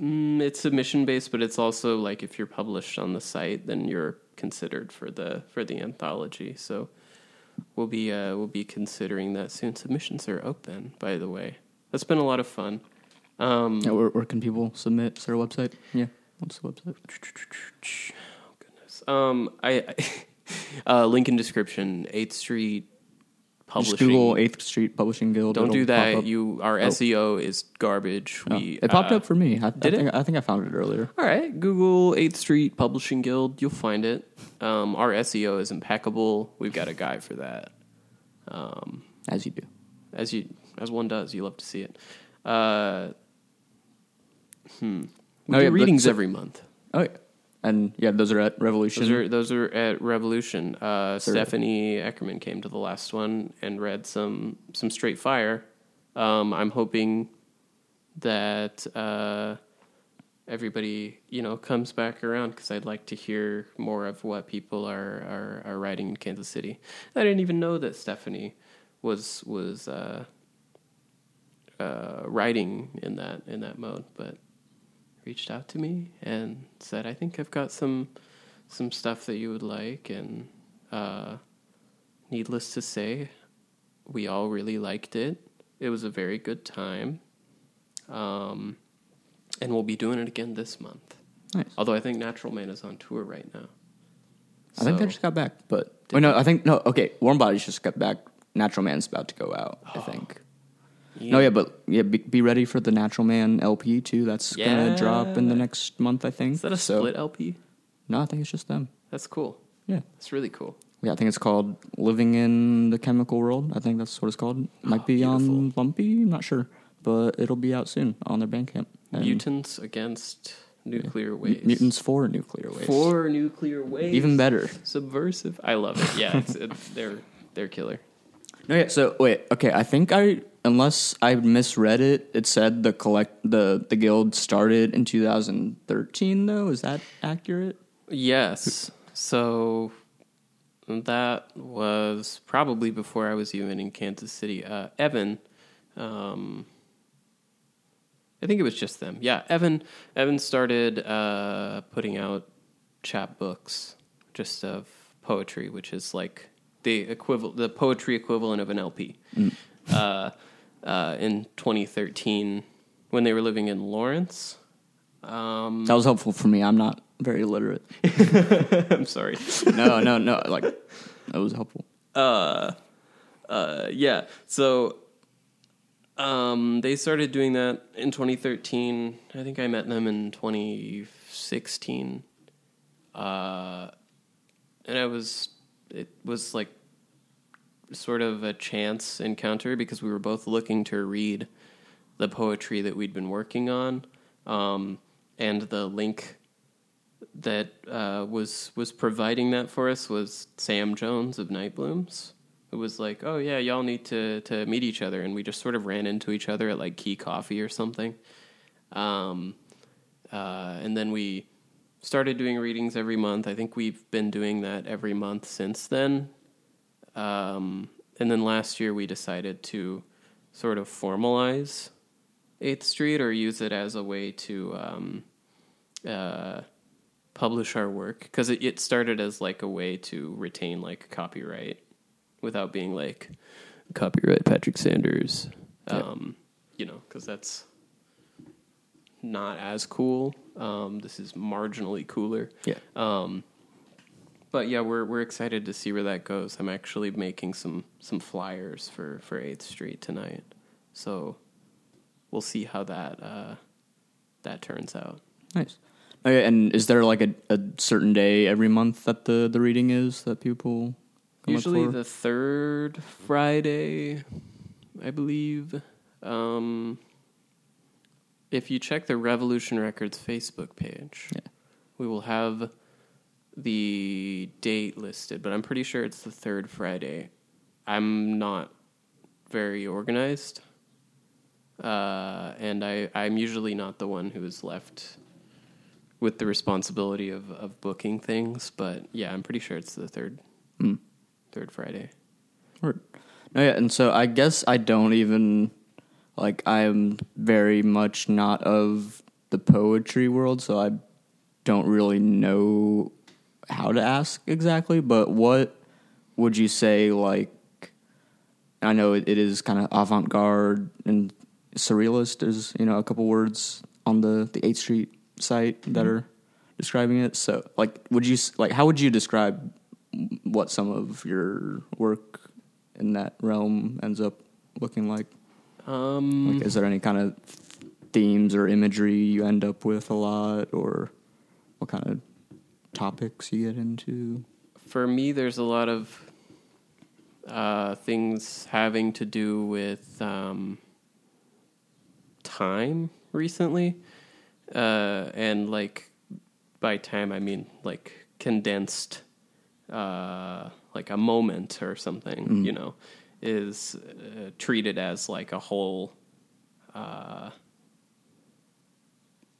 Mm, it's submission based, but it's also like if you're published on the site, then you're considered for the for the anthology. So we'll be uh, we'll be considering that soon. Submissions are open, by the way. That's been a lot of fun. Um, Yeah, where, where can people submit? Is there a website? Yeah. What's the website? oh goodness. Um, I, (laughs) uh, link in description. Eighth Street Publishing. Just Google Eighth Street Publishing Guild. Don't do that. You our Oh. SEO is garbage. Oh, We it popped uh, up for me. I, did I it? think, I think I found it earlier. All right, Google 8th Street Publishing Guild. You'll find it. Um, our SEO is impeccable. We've got a guy for that. Um, As you do. as you as one does, you love to see it. Uh, hmm. We Oh, do yeah, but readings so- every month. Oh, yeah. And yeah, those are at Revolution. Those are those are at Revolution. Uh, Stephanie Eckerman came to the last one and read some some straight fire. Um, I'm hoping that uh, everybody you know comes back around because I'd like to hear more of what people are, are are writing in Kansas City. I didn't even know that Stephanie was was uh, uh, writing in that in that mode, but reached out to me and said, "I think I've got some some stuff that you would like." And uh, needless to say, we all really liked it. It was a very good time, um, and we'll be doing it again this month. Nice. Although I think Natural Man is on tour right now. I think they just got back, but wait, no, I think no. Okay, Warm Bodies just got back. Natural Man's about to go out. I think. No, oh, yeah, but yeah, be, be ready for the Natural Man LP too. That's gonna drop in the next month, I think. Is that a So- split LP? No, I think it's just them. That's cool. Yeah, That's really cool. yeah. I think it's called "Living in the Chemical World." I think that's what it's called. Oh, Might Oh, be on beautiful. Lumpy. I'm not sure, but it'll be out soon on their Bandcamp. And Mutants against nuclear Mu- waves. Mutants for nuclear waste. for nuclear waves. even better. subversive. I love it. Yeah, it's, it, they're they're killer. Yeah. So wait, okay. I think I, unless I misread it, it said the collect the the guild started in 2013. Though, is that accurate? Yes. So that was probably before I was even in Kansas City. Uh, Evan, um, I think it was just them. Yeah, Evan. Evan started uh, putting out chapbooks just of poetry, which is like the equivalent, the poetry equivalent of an LP. Uh, uh, in 2013, when they were living in Lawrence. Um, That was helpful for me. I'm not very literate. (laughs) I'm sorry. (laughs) No, no, no. Like that was helpful. uh, uh, yeah. So, um, they started doing that in 2013. I think I met them in 2016. Uh, and I was, it was like sort of a chance encounter because we were both looking to read the poetry that we'd been working on. Um, and the link that uh, was was providing that for us was Sam Jones of Night Blooms. It was like, oh yeah, y'all need to to meet each other, and we just sort of ran into each other at like Quay Coffee or something. Um, uh, and then we started doing readings every month. I think we've been doing that every month since then. Um, and then last year we decided to sort of formalize Eighth Street or use it as a way to um, uh, publish our work because it, it started as like a way to retain like copyright without being like copyright Patrick Sanders. Um, You know, because that's not as cool. Um, this is marginally cooler. Yeah. Um, but yeah, we're we're excited to see where that goes. I'm actually making some some flyers for for Eighth Street tonight, so we'll see how that uh, that turns out. Nice. Okay, and is there like a, a certain day every month that the, the reading is that people Usually the third Friday, I believe. Um, if you check the Revolution Records Facebook page, Yeah. we will have the date listed, but I'm pretty sure it's the third Friday. I'm not very organized, uh, and I, I'm usually not the one who is left with the responsibility of, of booking things. But yeah, I'm pretty sure it's the third Hmm. third Friday. Word. No, yeah, and so I guess I don't even like I'm very much not of the poetry world, so I don't really know how to ask exactly. But what would you say? Like, I know it, it is kind of avant garde and surrealist. There's you know a couple words on the the Eighth Street site that mm-hmm. are describing it. So, like, would you like how would you describe what some of your work in that realm ends up looking like? Um, Like, is there any kind of themes or imagery you end up with a lot, or what kind of topics you get into? for me, there's a lot of uh, things having to do with um, time recently, uh, and like by time I mean like condensed, uh, like a moment or something. You know, is uh, treated as like a whole. Uh,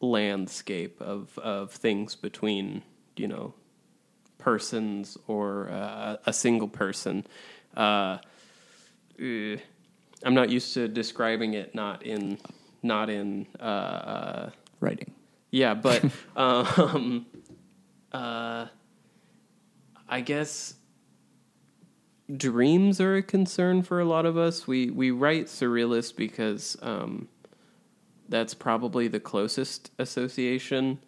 landscape of of things between you know persons or uh, a single person. Uh, eh, I'm not used to describing it not in not in uh, uh, Writing. yeah, but (laughs) um, uh, I guess dreams are a concern for a lot of us. We we write surrealist because um, that's probably the closest association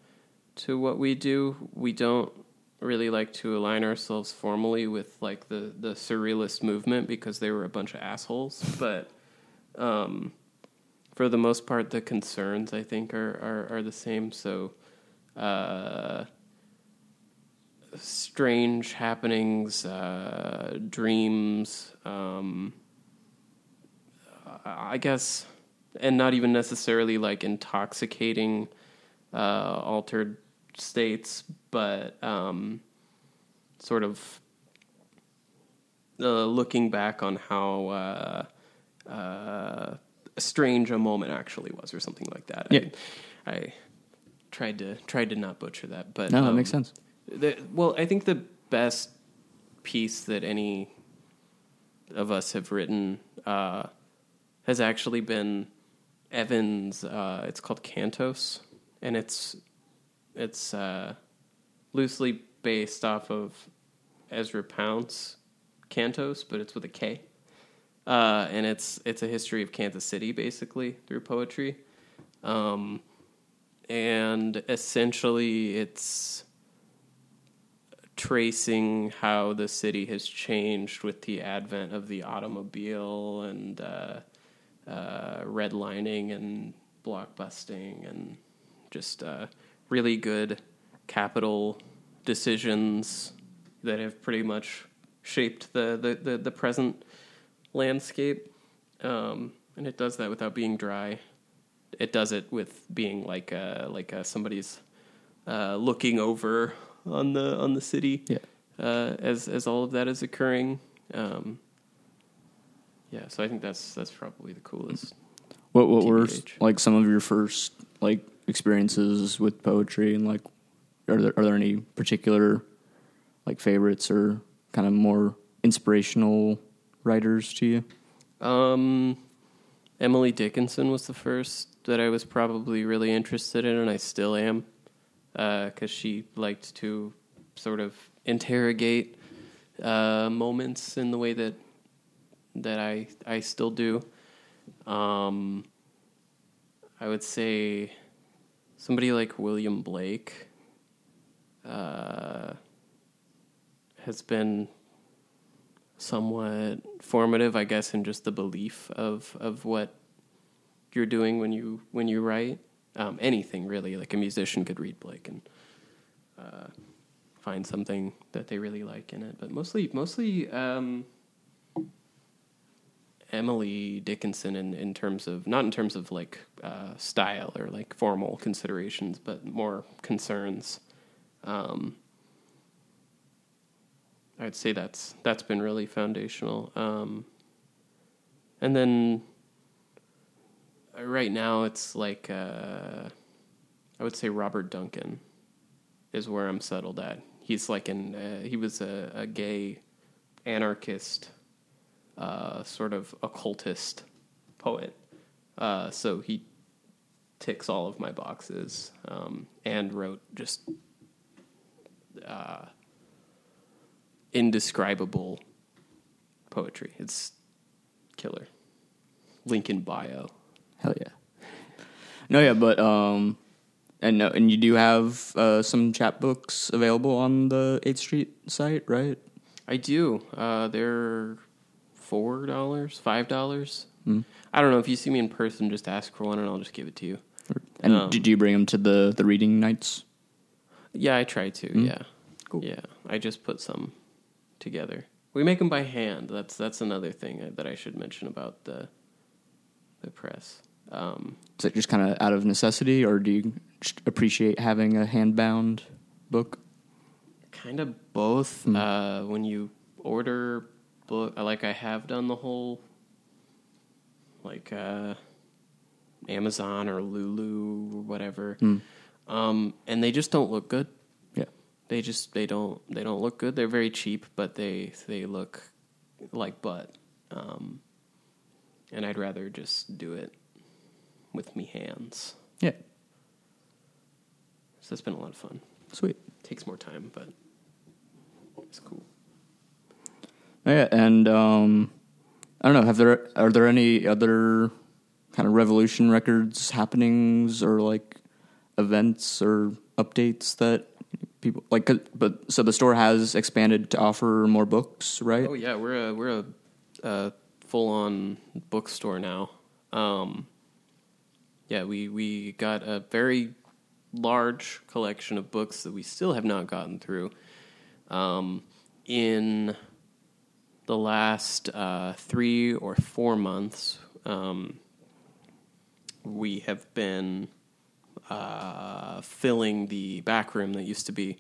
to what we do. We don't really like to align ourselves formally with like the the surrealist movement because they were a bunch of assholes, (laughs) but. Um, for the most part, the concerns I think are are, are the same. So, uh, strange happenings, uh, dreams. Um, I guess, and not even necessarily like intoxicating, uh, altered states, but um, sort of uh, looking back on how. Uh, uh, strange a moment actually was, or something like that. Yeah. I, I tried to tried to not butcher that, but No, that um, makes sense. The, well, I think the best piece that any of us have written uh, has actually been Evan's. Uh, it's called Kantos, and it's it's uh, loosely based off of Ezra Pound's Cantos, but it's with a K. Uh, and it's it's a history of Kansas City, basically through poetry, um, and essentially it's tracing how the city has changed with the advent of the automobile and uh, uh, redlining and blockbusting and just uh, really good capital decisions that have pretty much shaped the the, the, the present landscape. Um, and it does that without being dry. It does it with being like uh, like uh, somebody's uh, looking over on the on the city Yeah. uh, as as all of that is occurring. Um, yeah, so I think that's that's probably the coolest. What what were like some of your first like experiences with poetry and like are there are there any particular like favorites or kind of more inspirational writers to you? Um, Emily Dickinson was the first that I was probably really interested in, and I still am, because she liked to sort of interrogate uh, moments in the way that that I I still do. Um, I would say somebody like William Blake uh, has been somewhat formative, I guess, in just the belief of of what you're doing when you when you write. Um, anything really, like a musician could read Blake and uh, find something that they really like in it. But mostly, mostly um, Emily Dickinson in in terms of not in terms of like uh, style or like formal considerations, but more concerns. Um, I'd say that's that's been really foundational. Um, and then right now it's like uh, I would say Robert Duncan is where I'm settled at. He's like an uh, he was a, a gay anarchist, uh, sort of occultist poet. Uh, so he ticks all of my boxes um, and wrote just uh, indescribable poetry. It's killer. Link in bio. Hell yeah. No, yeah, but um, and no, and you do have uh, some chapbooks available on the Eighth Street site, right? I do. Uh, they're four dollars, five dollars. Mm. I don't know. If you see me in person, just ask for one, and I'll just give it to you. And Um, did you bring them to the the reading nights? Yeah, I try to. Mm. Yeah, Cool. Yeah, I just put some together. We make them by hand. That's that's another thing that I should mention about the the press. Um, Is it just kind of out of necessity, or do you appreciate having a hand bound book? kind of both. Mm. Uh, when you order book, like I have done the whole, like uh, Amazon or Lulu or whatever, Hmm. um, and they just don't look good. Yeah. They just they don't they don't look good. They're very cheap, but they they look like butt. Um, and I'd rather just do it with me hands. Yeah. So that's been a lot of fun. Sweet. Takes more time, but it's cool. Yeah, and um, I don't know. Have there are there any other kind of Revolution Records happenings or like events or updates that people like? 'cause- But so the store has expanded to offer more books, right? Oh yeah, we're a we're a, a full on bookstore now. Um, yeah, we we got a very large collection of books that we still have not gotten through. Um, in the last uh, three or four months, um, we have been uh, filling the back room that used to be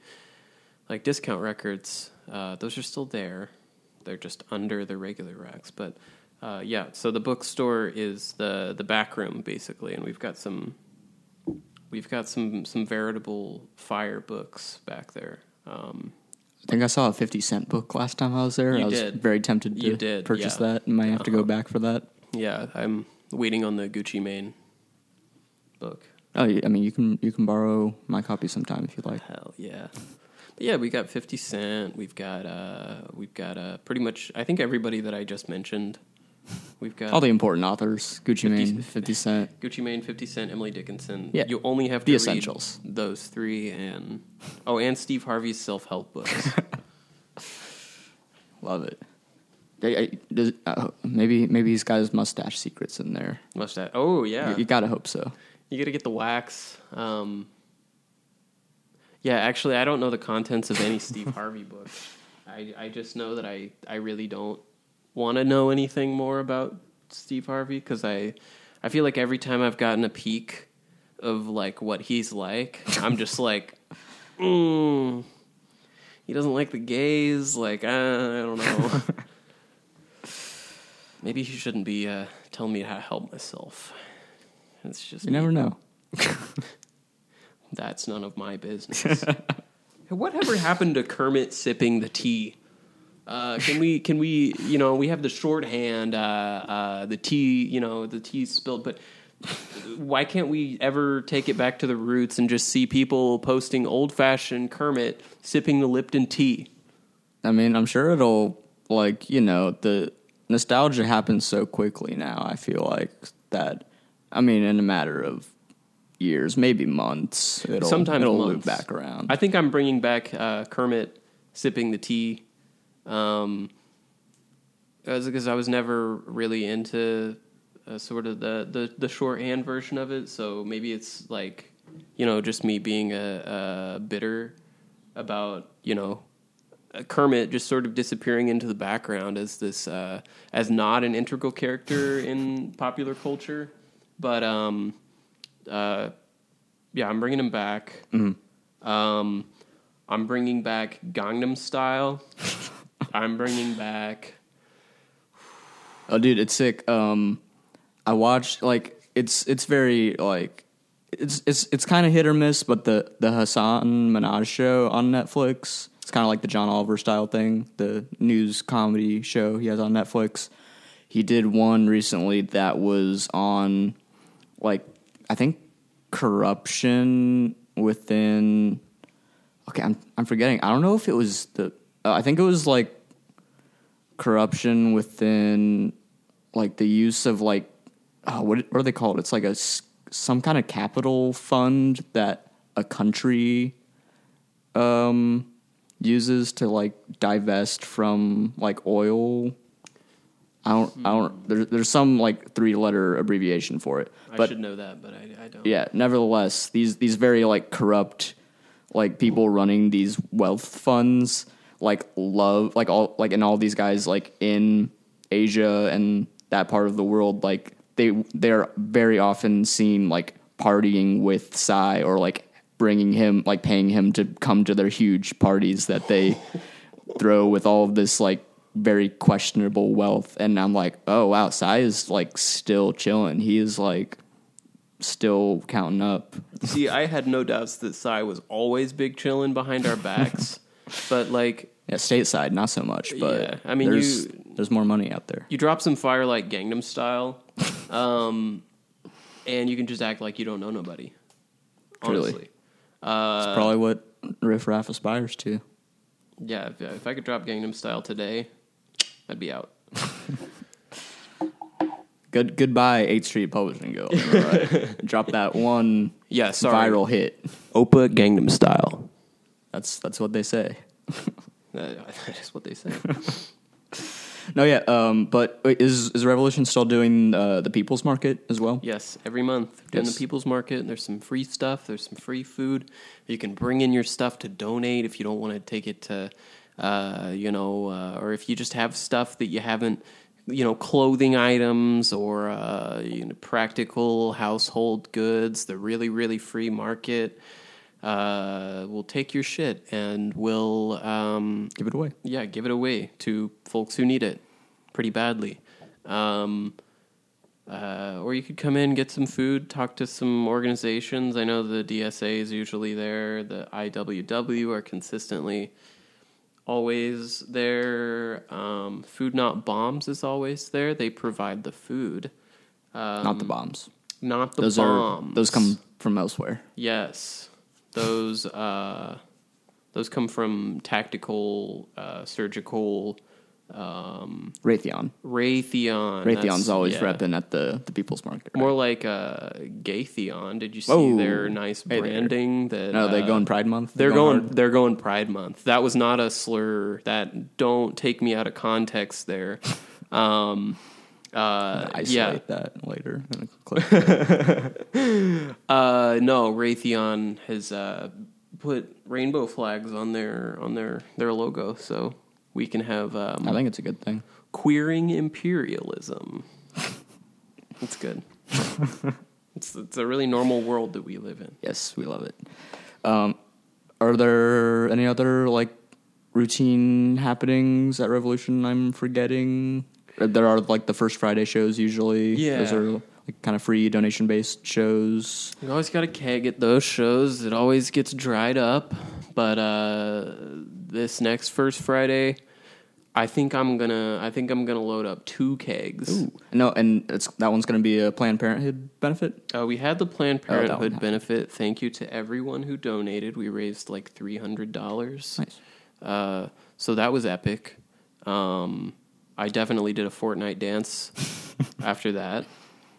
like discount records. Uh, those are still there. They're just under the regular racks. But uh, yeah, so the bookstore is the the back room basically, and we've got some we've got some some veritable fire books back there. Um, I think I saw a fifty cent book last time I was there. You I was did. very tempted to You did, purchase yeah. that. and might have to go Uh-huh. back for that. yeah, I'm waiting on the Gucci Mane book. Oh, yeah, I mean, you can you can borrow my copy sometime if you'd like. Hell yeah. But yeah, we got 50 Cent. We've got uh we've got uh pretty much I think everybody that I just mentioned. We've got All the important authors: Gucci 50 Mane, Fifty Cent. Gucci Mane, 50 Cent, Emily Dickinson. Yeah. You only have to The essentials. those three and oh, and Steve Harvey's self-help books. (laughs) Love it. I- I- does- uh, maybe maybe he's got his mustache secrets in there. Mustache. Oh, yeah. You, you gotta hope so. You got to get the wax. Um, yeah, actually, I don't know the contents of any Steve (laughs) Harvey book. I, I just know that I, I really don't want to know anything more about Steve Harvey because I, I feel like every time I've gotten a peek of like what he's like, I'm just like, mm, he doesn't like the gays. Like, uh, I don't know. (laughs) Maybe he shouldn't be uh, telling me how to help myself. It's just You never know. (laughs) that's none of my business. (laughs) Whatever happened to Kermit sipping the tea? Uh, can we? Can we? You know, we have the shorthand, uh, uh, the tea. You know, the tea spilled. But why can't we ever take it back to the roots and just see people posting old fashioned Kermit sipping the Lipton tea? I mean, I'm sure it'll like you know the nostalgia happens so quickly now. I feel like that. I mean, in a matter of years, maybe months, it'll Sometimes it'll months. loop back around. I think I'm bringing back uh, Kermit sipping the tea, um, because I was never really into uh, sort of the, the the shorthand version of it. So maybe it's like you know just me being a, a bitter about you know uh, Kermit just sort of disappearing into the background as this uh, as not an integral character (laughs) in popular culture, but um, uh, yeah, I'm bringing him back. Um, I'm bringing back Gangnam Style. (laughs) I'm bringing back. Oh, dude, it's sick. Um, I watched like it's it's very like it's it's it's kind of hit or miss, but the the Hasan Minhaj show on Netflix, it's kind of like the John Oliver style thing, the news comedy show he has on Netflix. He did one recently that was on like I think corruption within. Okay, I'm I'm forgetting. I don't know if it was the. Uh, I think it was like corruption within like the use of like oh, what what are they called? It's like a some kind of capital fund that a country um uses to like divest from like oil. I don't I don't there, there's some like three letter abbreviation for it. But, I should know that, but I, I don't. yeah, nevertheless, these these very like corrupt like people running these wealth funds like love like all like and all these guys like in Asia and that part of the world like they they're very often seen like partying with Psy or like bringing him like paying him to come to their huge parties that they (laughs) throw with all of this like very questionable wealth and I'm like, "Oh wow, Psy is like still chilling. He is like still counting up. See, I had no doubts that Psy was always big chilling behind our backs, (laughs) but like Yeah, stateside, not so much, but Yeah, I mean, there's, you- there's more money out there. you drop some fire like Gangnam Style, um, and you can just act like you don't know nobody. Honestly, uh, It's probably what Riff Raff aspires to. yeah. If, if I could drop Gangnam Style today, I'd be out. (laughs) Good goodbye, 8th Street Publishing Guild. Right. (laughs) Drop that one Yeah, sorry. viral hit. Oppa Gangnam Style. That's that's what they say. (laughs) That is what they say. (laughs) No, yeah, um, but wait, is is Revolution still doing uh, the People's Market as well? Yes, every month doing Yes. the People's Market. There's some free stuff. There's some free food. You can bring in your stuff to donate if you don't want to take it to, uh, you know, uh, or if you just have stuff that you haven't, you know, clothing items or uh, you know, practical household goods. The really really free market. Uh, we'll take your shit and we'll um, Give it away. yeah, give it away to folks who need it pretty badly. Um, uh, or you could come in, get some food, talk to some organizations. I know the DSA is usually there. The IWW are consistently always there. Um, food Not Bombs is always there. They provide the food, um, Not the bombs. not the those bombs. are those come from elsewhere. Yes, those uh, those come from tactical, uh, surgical. Um, Raytheon. Raytheon. Raytheon's that's- always yeah. repping at the the People's Market. More like uh, Gaytheon. Did you see Whoa. their nice Hey there. branding? That No, they uh, going Pride Month. They're going. hard? they're going Pride Month. That was not a slur. That don't take me out of context. There. (laughs) Um, uh, Isolate yeah. that later. in a clip. (laughs) Uh, no, Raytheon has uh, put rainbow flags on their on their their logo, so we can have um, I think it's a good thing. queering imperialism. (laughs) It's good. (laughs) it's it's a really normal world that we live in. Yes, we love it. Um, are there any other like routine happenings at Revolution I'm forgetting? There are like the first Friday shows usually. Yeah. those are like kind of free donation based shows. You always got a keg at those shows. It always gets dried up, but uh, this next first Friday, I think I'm gonna I think I'm gonna load up two kegs. No, and it's that one's going to be a Planned Parenthood benefit. Uh, we had the Planned Oh, Parenthood happened. benefit. Thank you to everyone who donated. We raised like three hundred dollars. Nice. Uh, so that was epic. Um, I definitely did a Fortnite dance (laughs) after that.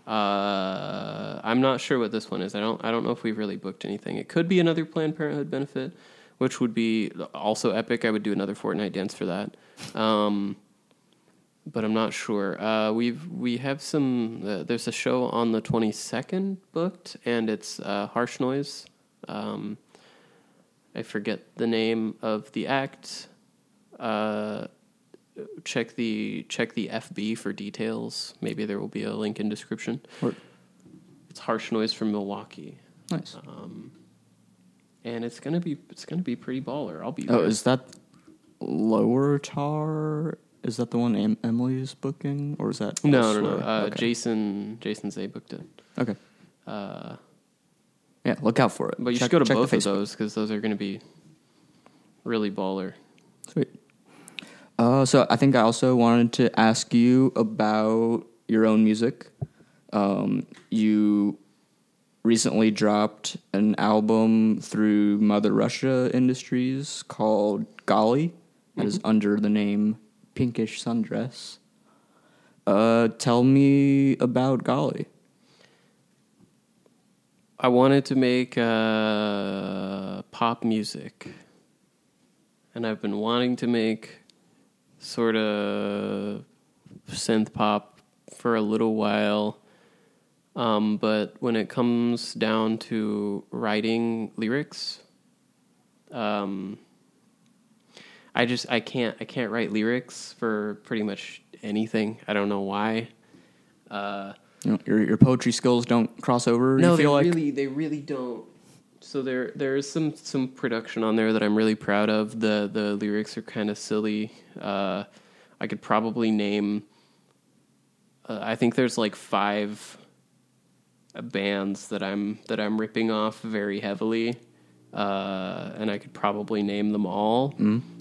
Uh, I'm not sure what this one is. I don't. I don't know if we've really booked anything. It could be another Planned Parenthood benefit, which would be also epic. I would do another Fortnite dance for that. Um, but I'm not sure. Uh, we've we have some. Uh, there's a show on the 22nd booked, and it's uh, Harsh Noise. Um, I forget the name of the act. Check the check the FB for details. Maybe there will be a link in description. Word. It's Harsh Noise from Milwaukee, Nice. and it's gonna be it's gonna be pretty baller. I'll be Oh, there. is that Lower Tar? Is that the one em- Emily's booking, or is that no, no, no. Uh, okay. Jason Jason Zay booked it. Okay. Uh, Yeah, look out for it. but you Check- should go to both of those because those are going to be really baller. Sweet. Uh, so I think I also wanted to ask you about your own music. Um, you recently dropped an album through Mother Russia Industries called Golly. That is under the name Pinkish Sundress. Uh, tell me about Golly. I wanted to make uh, pop music, and I've been wanting to make sort of synth pop for a little while. Um, but when it comes down to writing lyrics, um, I just I can't I can't write lyrics for pretty much anything. I don't know why. Uh, You know, your your poetry skills don't cross over. no, you feel they like really they really don't. So there there is some some production on there that I'm really proud of. The the lyrics are kind of silly. Uh, I could probably name. Uh, I think there's like five bands that I'm that I'm ripping off very heavily, uh, and I could probably name them all.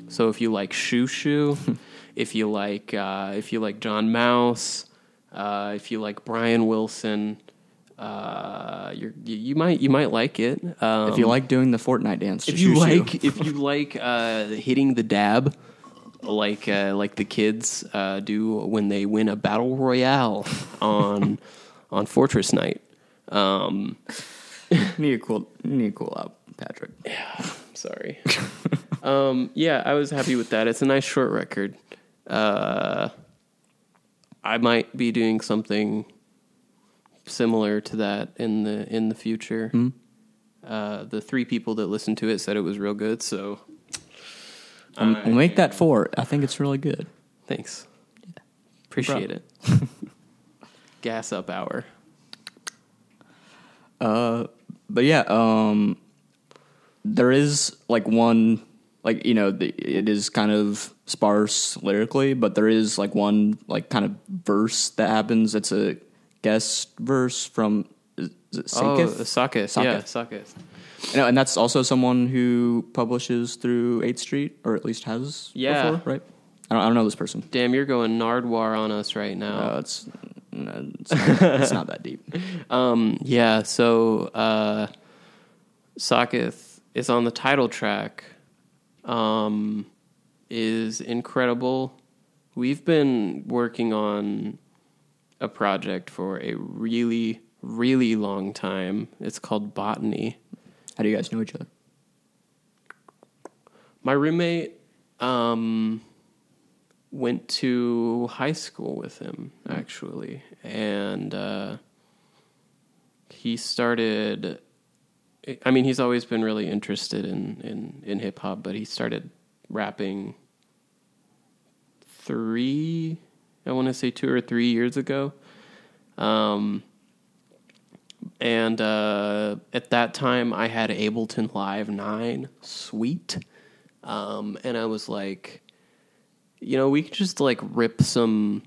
So if you like Shoo Shoo, (laughs) if you like uh, if you like John Maus, uh, if you like Brian Wilson, uh, you're, you you might you might like it. Um, if you like doing the Fortnite dance, if you like if you like uh, hitting the dab like uh, like the kids uh, do when they win a battle royale on (laughs) on Fortress Night. Um, (laughs) need a cool, need a cool out, Patrick. Yeah, sorry. (laughs) um, yeah, I was happy with that. It's a nice short record. Uh, I might be doing something similar to that in the in the future. Uh, the three people that listened to it said it was real good, so Um, we'll make that four. I think it's really good. Thanks. Appreciate it. (laughs) Gas up hour. Uh, but yeah, um, there is like one, like you know, the, it is kind of sparse lyrically, but there is like one like kind of verse that happens. It's a guest verse from it Oh? Saketh. Yeah. You know, and that's also someone who publishes through Eighth Street, or at least has Yeah. before, right? I don't, I don't know this person. Damn, you're going Nardwuar on us right now. Uh, it's no, it's, not, it's not that deep. (laughs) Um, yeah, so uh, Saketh is on the title track. Um, is incredible. We've been working on a project for a really, really long time. It's called Botany. How do you guys know each other? My roommate um, went to high school with him, actually. And uh, he started. I mean, he's always been really interested in, in, in hip hop, but he started rapping three, I want to say two or three years ago. Um, and uh, at that time, I had Ableton Live 9, sweet. Um, and I was like, you know, we could just like rip some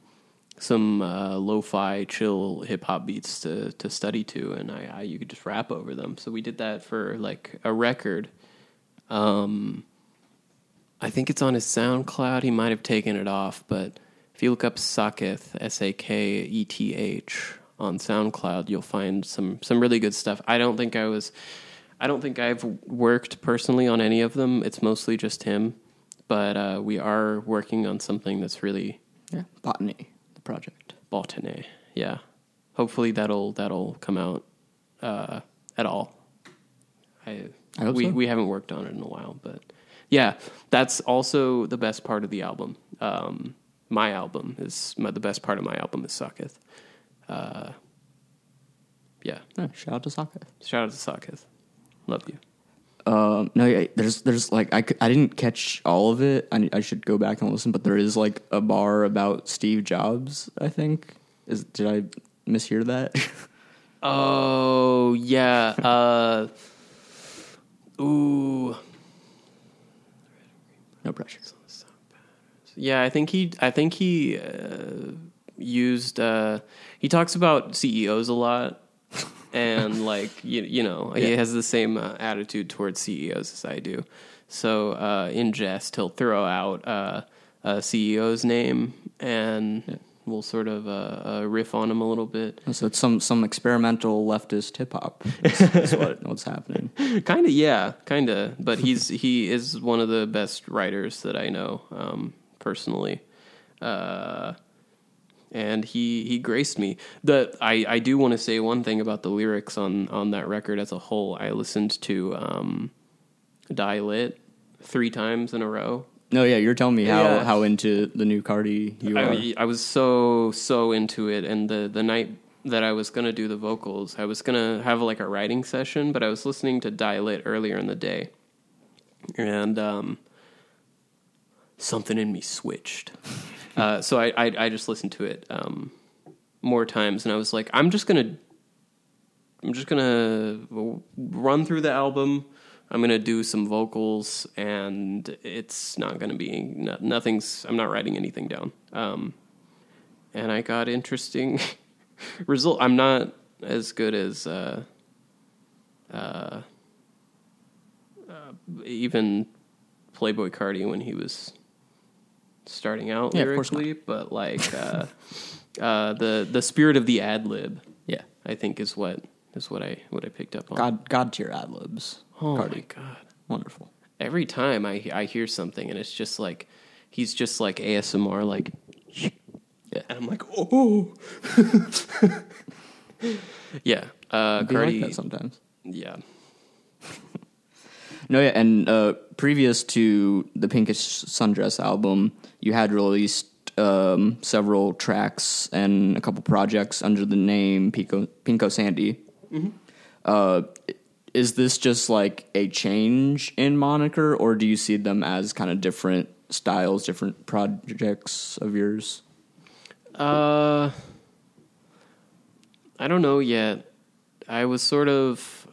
some uh, lo-fi chill hip hop beats to to study to, and I, I you could just rap over them. So we did that for like a record. Um, I think it's on his SoundCloud. He might have taken it off, but if you look up Saketh S A K E T H on SoundCloud, you'll find some some really good stuff. I don't think I was. I don't think I've worked personally on any of them. It's mostly just him, but uh, we are working on something that's really Yeah, botany, the project. botany. Yeah, hopefully that'll that'll come out uh, at all. I, I we so. we haven't worked on it in a while, but yeah, that's also the best part of the album. Um, my album is my, the best part of my album is Saketh. Uh, yeah, shout out to Saka. shout out to Saketh. Love you. Um, no, yeah, there's there's like I, I didn't catch all of it. I, I should go back and listen, but there is like a bar about Steve Jobs. I think is did I mishear that? (laughs) Oh yeah. Uh, ooh. no pressure. Yeah, I think he. I think he uh, used. Uh, he talks about CEOs a lot, and (laughs) like you, you know, he has the same uh, attitude towards CEOs as I do. So uh, in jest, he'll throw out uh, a CEO's name, and we'll sort of uh, uh, riff on him a little bit. So it's some some experimental leftist hip hop. That's (laughs) what what's happening. kind of yeah kind of but he's he is one of the best writers that i know um, personally. Uh, and he he graced me. The i i do want to say one thing about the lyrics on on that record as a whole. I listened to um die lit three times in a row. No, yeah, you're telling me how Yeah. how into the new Carti you are. I, I was so so into it, and the the night that I was gonna do the vocals, I was gonna have like a writing session, but I was listening to Die Lit earlier in the day, and um, something in me switched. (laughs) uh, so I, I I just listened to it um, more times, and I was like, I'm just gonna I'm just gonna run through the album. I'm gonna do some vocals, and it's not gonna be no, nothing's. I'm not writing anything down. Um, and I got interesting (laughs) result. I'm not. as good as uh, uh, uh, even Playboi Carti when he was starting out Yeah, of course not. lyrically, but like uh, uh, the the spirit of the ad lib, Yeah. I think is what is what I what I picked up on. God God tier ad libs. oh Carti. my god! Wonderful. Every time I I hear something and it's just like he's just like ASMR, like, Yeah. and I'm like, oh, (laughs) yeah. Uh, Carti, like that sometimes. yeah. No, yeah, and uh, previous to the Pinkish Sundress album, you had released um, several tracks and a couple projects under the name Pico, Pinko Sandy. Uh, is this just like a change in moniker, or do you see them as kind of different styles, different projects of yours? Uh, I don't know yet. I was sort of,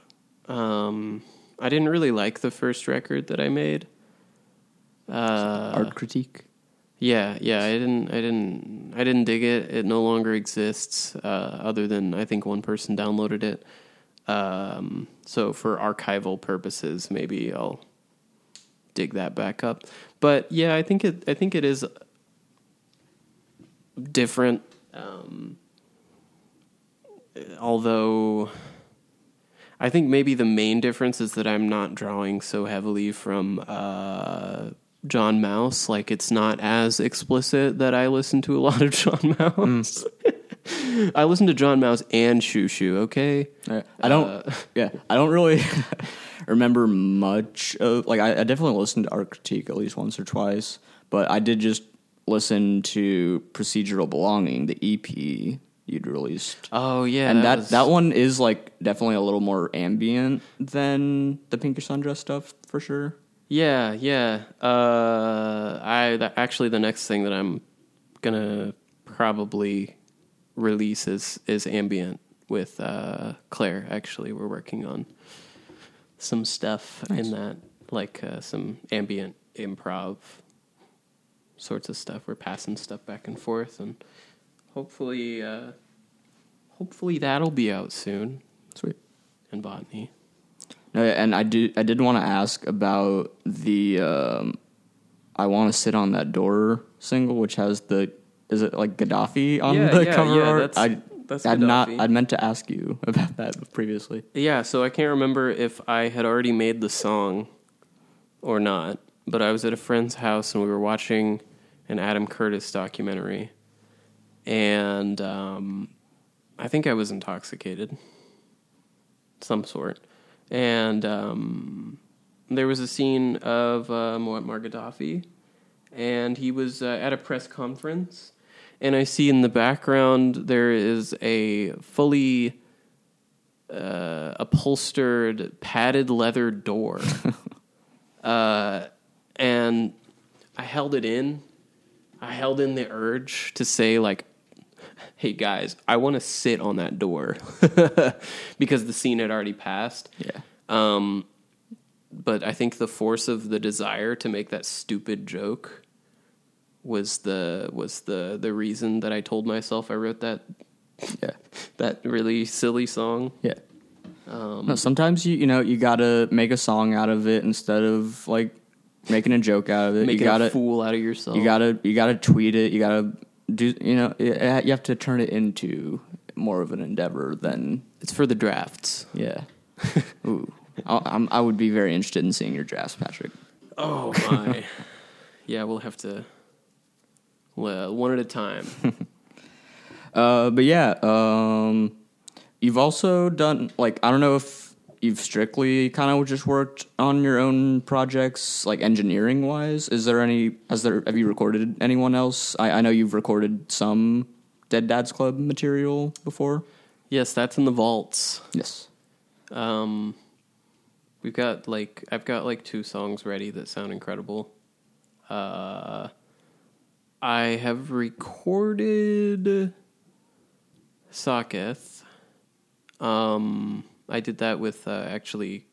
um, I didn't really like the first record that I made. Uh, Art critique. Yeah, yeah, I didn't, I didn't, I didn't dig it. It no longer exists. Uh, other than I think one person downloaded it. Um, so for archival purposes, maybe I'll dig that back up. But yeah, I think it, I think it is different. Um, although I think maybe the main difference is that I'm not drawing so heavily from uh, John Maus. Like it's not as explicit that I listen to a lot of (laughs) John Maus. I listen to John Maus and Shoo Shoo. Okay, I don't. Uh, (laughs) yeah, I don't really (laughs) remember much of. Like, I, I definitely listened to Art Critique at least once or twice, but I did just listen to Procedural Belonging, the EP you'd released, Oh yeah, and that was- that one is like definitely a little more ambient than the Pinkish Sundress stuff for sure. Yeah, yeah. Uh, I that, actually the next thing that I'm gonna probably release is is ambient with uh, Claire. Actually, we're working on some stuff Nice. in that, like uh, some ambient improv sorts of stuff. We're passing stuff back and forth, and hopefully, uh, hopefully that'll be out soon Sweet. And botany. No, and I do. I did want to ask about the um, "I Want to Sit on That Door" single, which has the is it like Gaddafi on Yeah, the yeah, cover yeah, art? that's- I that's I'd not. Gaddafi. I'd meant to ask you (laughs) about that previously. Yeah, so I can't remember if I had already made the song or not, but I was at a friend's house and we were watching an Adam Curtis documentary, and um, I think I was intoxicated, some sort, and um, there was a scene of uh, Muammar Gaddafi, and he was uh, at a press conference, and I see in the background there is a fully uh, upholstered padded leather door. (laughs) uh, and I held it in. I held in the urge to say, like, hey guys, I want to sit on that door (laughs) because the scene had already passed. Yeah. Um, but I think the force of the desire to make that stupid joke was the was the the reason that I told myself I wrote that Yeah. (laughs) that really silly song. Yeah. Um, No, sometimes you you know you gotta make a song out of it instead of like making a joke out of it. making you gotta a fool out of yourself. you gotta you gotta tweet it. You gotta do you know it- you have to turn it into more of an endeavor than It's for the drafts. yeah. (laughs) Ooh, I, I'm, I would be very interested in seeing your drafts, Patrick. Oh (laughs) my. yeah, we'll have to. Well, one at a time. (laughs) Uh, but yeah, um, you've also done like I don't know if you've strictly kind of just worked on your own projects, like engineering wise. Is there any? Has there? Have you recorded anyone else? I, I know you've recorded some Dead Dads Club material before. yes, that's in the vaults. Yes. Um, we've got like I've got like two songs ready that sound incredible. Uh, I have recorded Saketh. Um, I did that with uh, actually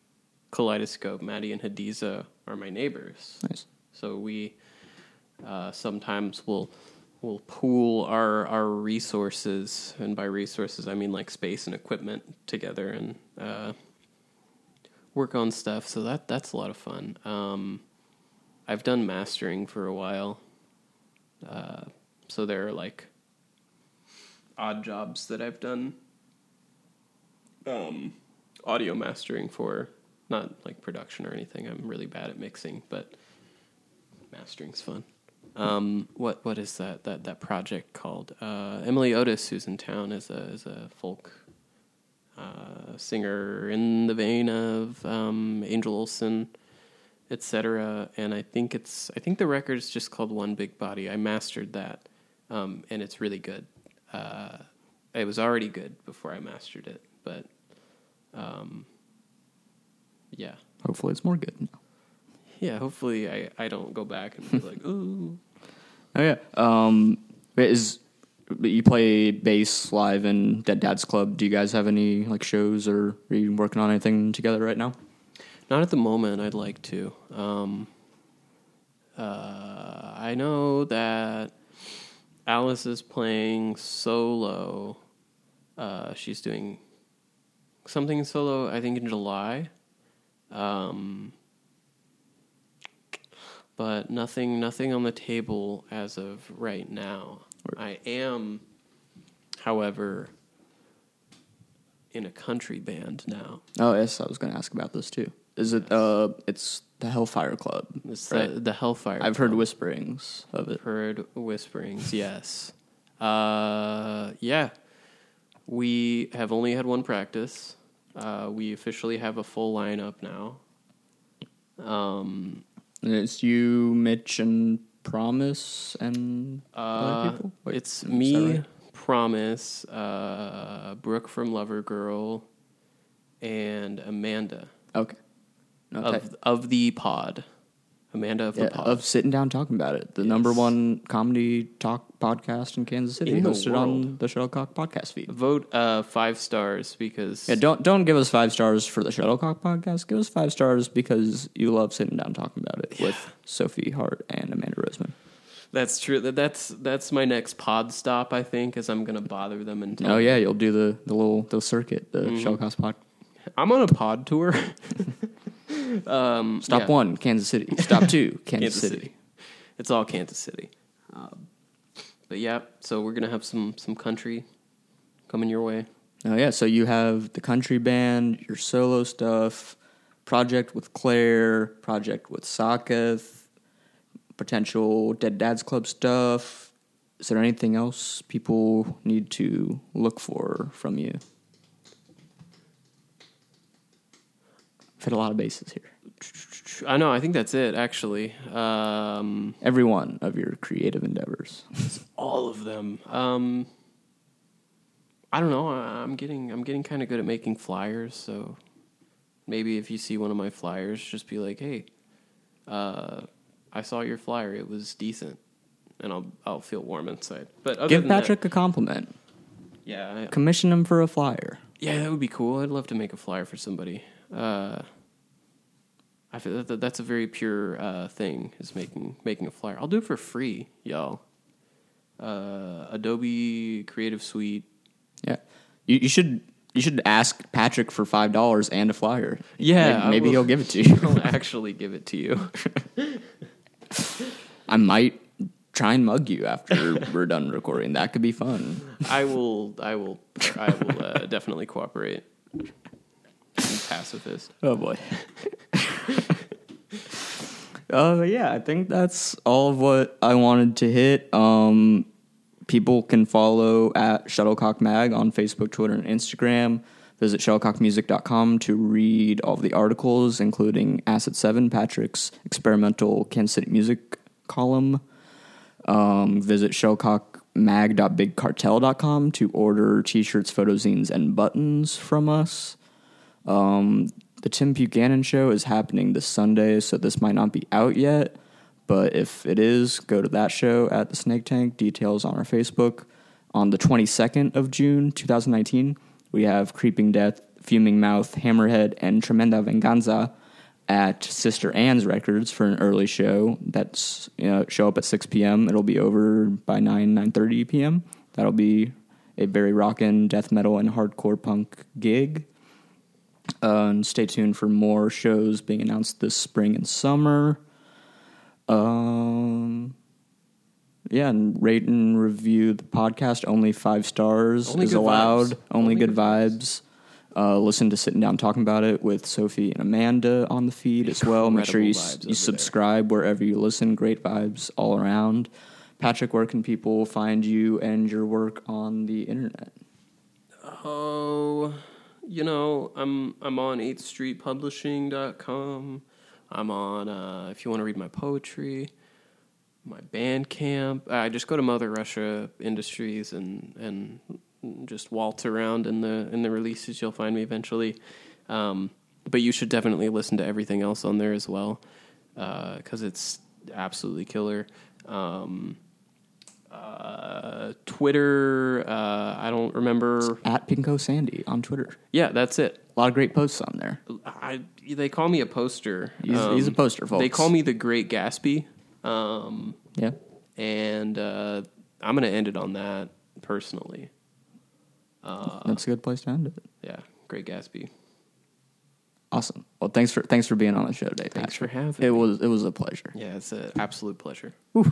Kaleidoscope. Maddie and Hadiza are my neighbors. Nice. So we uh, sometimes will we'll pool our our resources, and by resources I mean like space and equipment together, and uh, work on stuff. So that that's a lot of fun. Um, I've done mastering for a while, uh, so there are like odd jobs that I've done. Um, audio mastering for not like production or anything. I'm really bad at mixing, but mastering's fun. Um, what what is that that that project called? Uh, Emily Otis, who's in town, is a is a folk uh, singer in the vein of um, Angel Olsen, etc. And I think it's I think the record is just called One Big Body. I mastered that, um, and it's really good. Uh, it was already good before I mastered it, but um, yeah, Hopefully, it's more good. now. yeah. Hopefully, I I don't go back and be (laughs) like, ooh. Oh yeah. Um, is you play bass live in Dead Dad's Club? Do you guys have any like shows or are you working on anything together right now? Not at the moment. I'd like to. Um, uh, I know that Alice is playing solo. Uh, she's doing something solo. I think in July. Um, but nothing, nothing on the table as of right now. I am, however, in a country band now. Oh yes, I was going to ask about this too. Is it? Uh, it's the Hellfire Club. It's right? the, the Hellfire. I've heard whisperings of it. Heard whisperings, yes. Uh, yeah. We have only had one practice. Uh, we officially have a full lineup now. Um, And it's you, Mitch, and Promise, and uh, other people. Wait, it's me, right? Promise, uh, Brooke from Lover Girl, and Amanda Okay. No, of of the pod. Amanda of yeah, the pod. of sitting down talking about it. The number one comedy talk podcast in Kansas City, In the hosted on the Shuttlecock podcast feed. Vote uh, five stars because Yeah, don't don't give us five stars for the Shuttlecock podcast. Give us five stars because you love sitting down talking about it with Sophie Hart and Amanda Roseman. That's true. That that's that's my next pod stop. I think, is I'm gonna bother them and Oh yeah, you'll do the the little the circuit, the Shuttlecock pod. I'm on a pod tour. (laughs) um, Stop yeah, one, Kansas City. Stop two, (laughs) Kansas, Kansas City. City. It's all Kansas City. Um, but yeah, so we're gonna have some some country coming your way. Oh yeah, so you have the country band, your solo stuff, project with Claire, project with Saketh, potential Dead Dad's Club stuff. Is there anything else people need to look for from you? I've a lot of bases here. I know. I think that's it. Actually, um, Every one of your creative endeavors. (laughs) all of them. Um, I don't know. I'm getting I'm getting kind of good at making flyers. So maybe if you see one of my flyers, just be like, "Hey, uh, I saw your flyer. It was decent," and I'll I'll feel warm inside. But other Give than that- Patrick a compliment. yeah, I- Commission him for a flyer. yeah, that would be cool. I'd love to make a flyer for somebody. Uh, I feel that- that that's a very pure uh, thing is making making a flyer. I'll do it for free, y'all. Uh, Adobe Creative Suite. Yeah, you, you should you should ask Patrick for five dollars and a flyer. Yeah, maybe, he'll give it to (laughs) you. I'll actually give it to you. (laughs) I might try and mug you after we're done recording. That could be fun. I will. I will. I will uh, definitely cooperate. Pacifist. Oh boy. Uh, yeah, I think that's all of what I wanted to hit. Um, people can follow at Shuttlecock Mag on Facebook, Twitter, and Instagram. Visit shuttlecockmusic.com to read all of the articles, including Acid 7, Patrick's experimental Kansas City music column. Um, visit shuttlecockmag.bigcartel.com to order t shirts, photozines, and buttons from us. Um, the Tim Buchanan show is happening this Sunday, so this might not be out yet. But if it is, go to that show at the Snake Tank. Details on our Facebook. On the 22nd of June, 2019, we have Creeping Death, Fuming Mouth, Hammerhead, and Tremenda Venganza at Sister Anne's Records for an early show. That's you know, show up at 6 p.m. It'll be over by 9 9:30 p.m. That'll be a very rockin' death metal and hardcore punk gig. Uh, and stay tuned for more shows being announced this spring and summer. Um, yeah, and rate and review the podcast. Only five stars Only is good allowed. vibes. Only, Only good, good vibes. Uh, listen to sitting down talking about it with Sophie and Amanda on the feed as well. Make sure you Incredible s- vibes you over subscribe wherever you listen. Great vibes all around. Patrick, where can people find you and your work on the internet? Oh, you know, I'm I'm on 8th Street Publishing.com. I'm on uh, if you want to read my poetry, my Bandcamp. I just go to Mother Russia Industries and and just waltz around in the in the releases. You'll find me eventually. Um, but you should definitely listen to everything else on there as well because it's absolutely killer. Um, uh, Twitter, uh, I don't remember. At Pinko Sandy on Twitter. Yeah, that's it. A lot of great posts on there. I they call me a poster. Um, He's- he's a poster, folks. They call me the Great Gatsby, um, Yeah. and uh, I'm gonna end it on that personally. That's a good place to end it. Yeah, Great Gatsby. Awesome. Well, thanks for thanks for being on the show today. Thanks Patrick. for having It me. was it was a pleasure. Yeah, it's an absolute pleasure. Whew.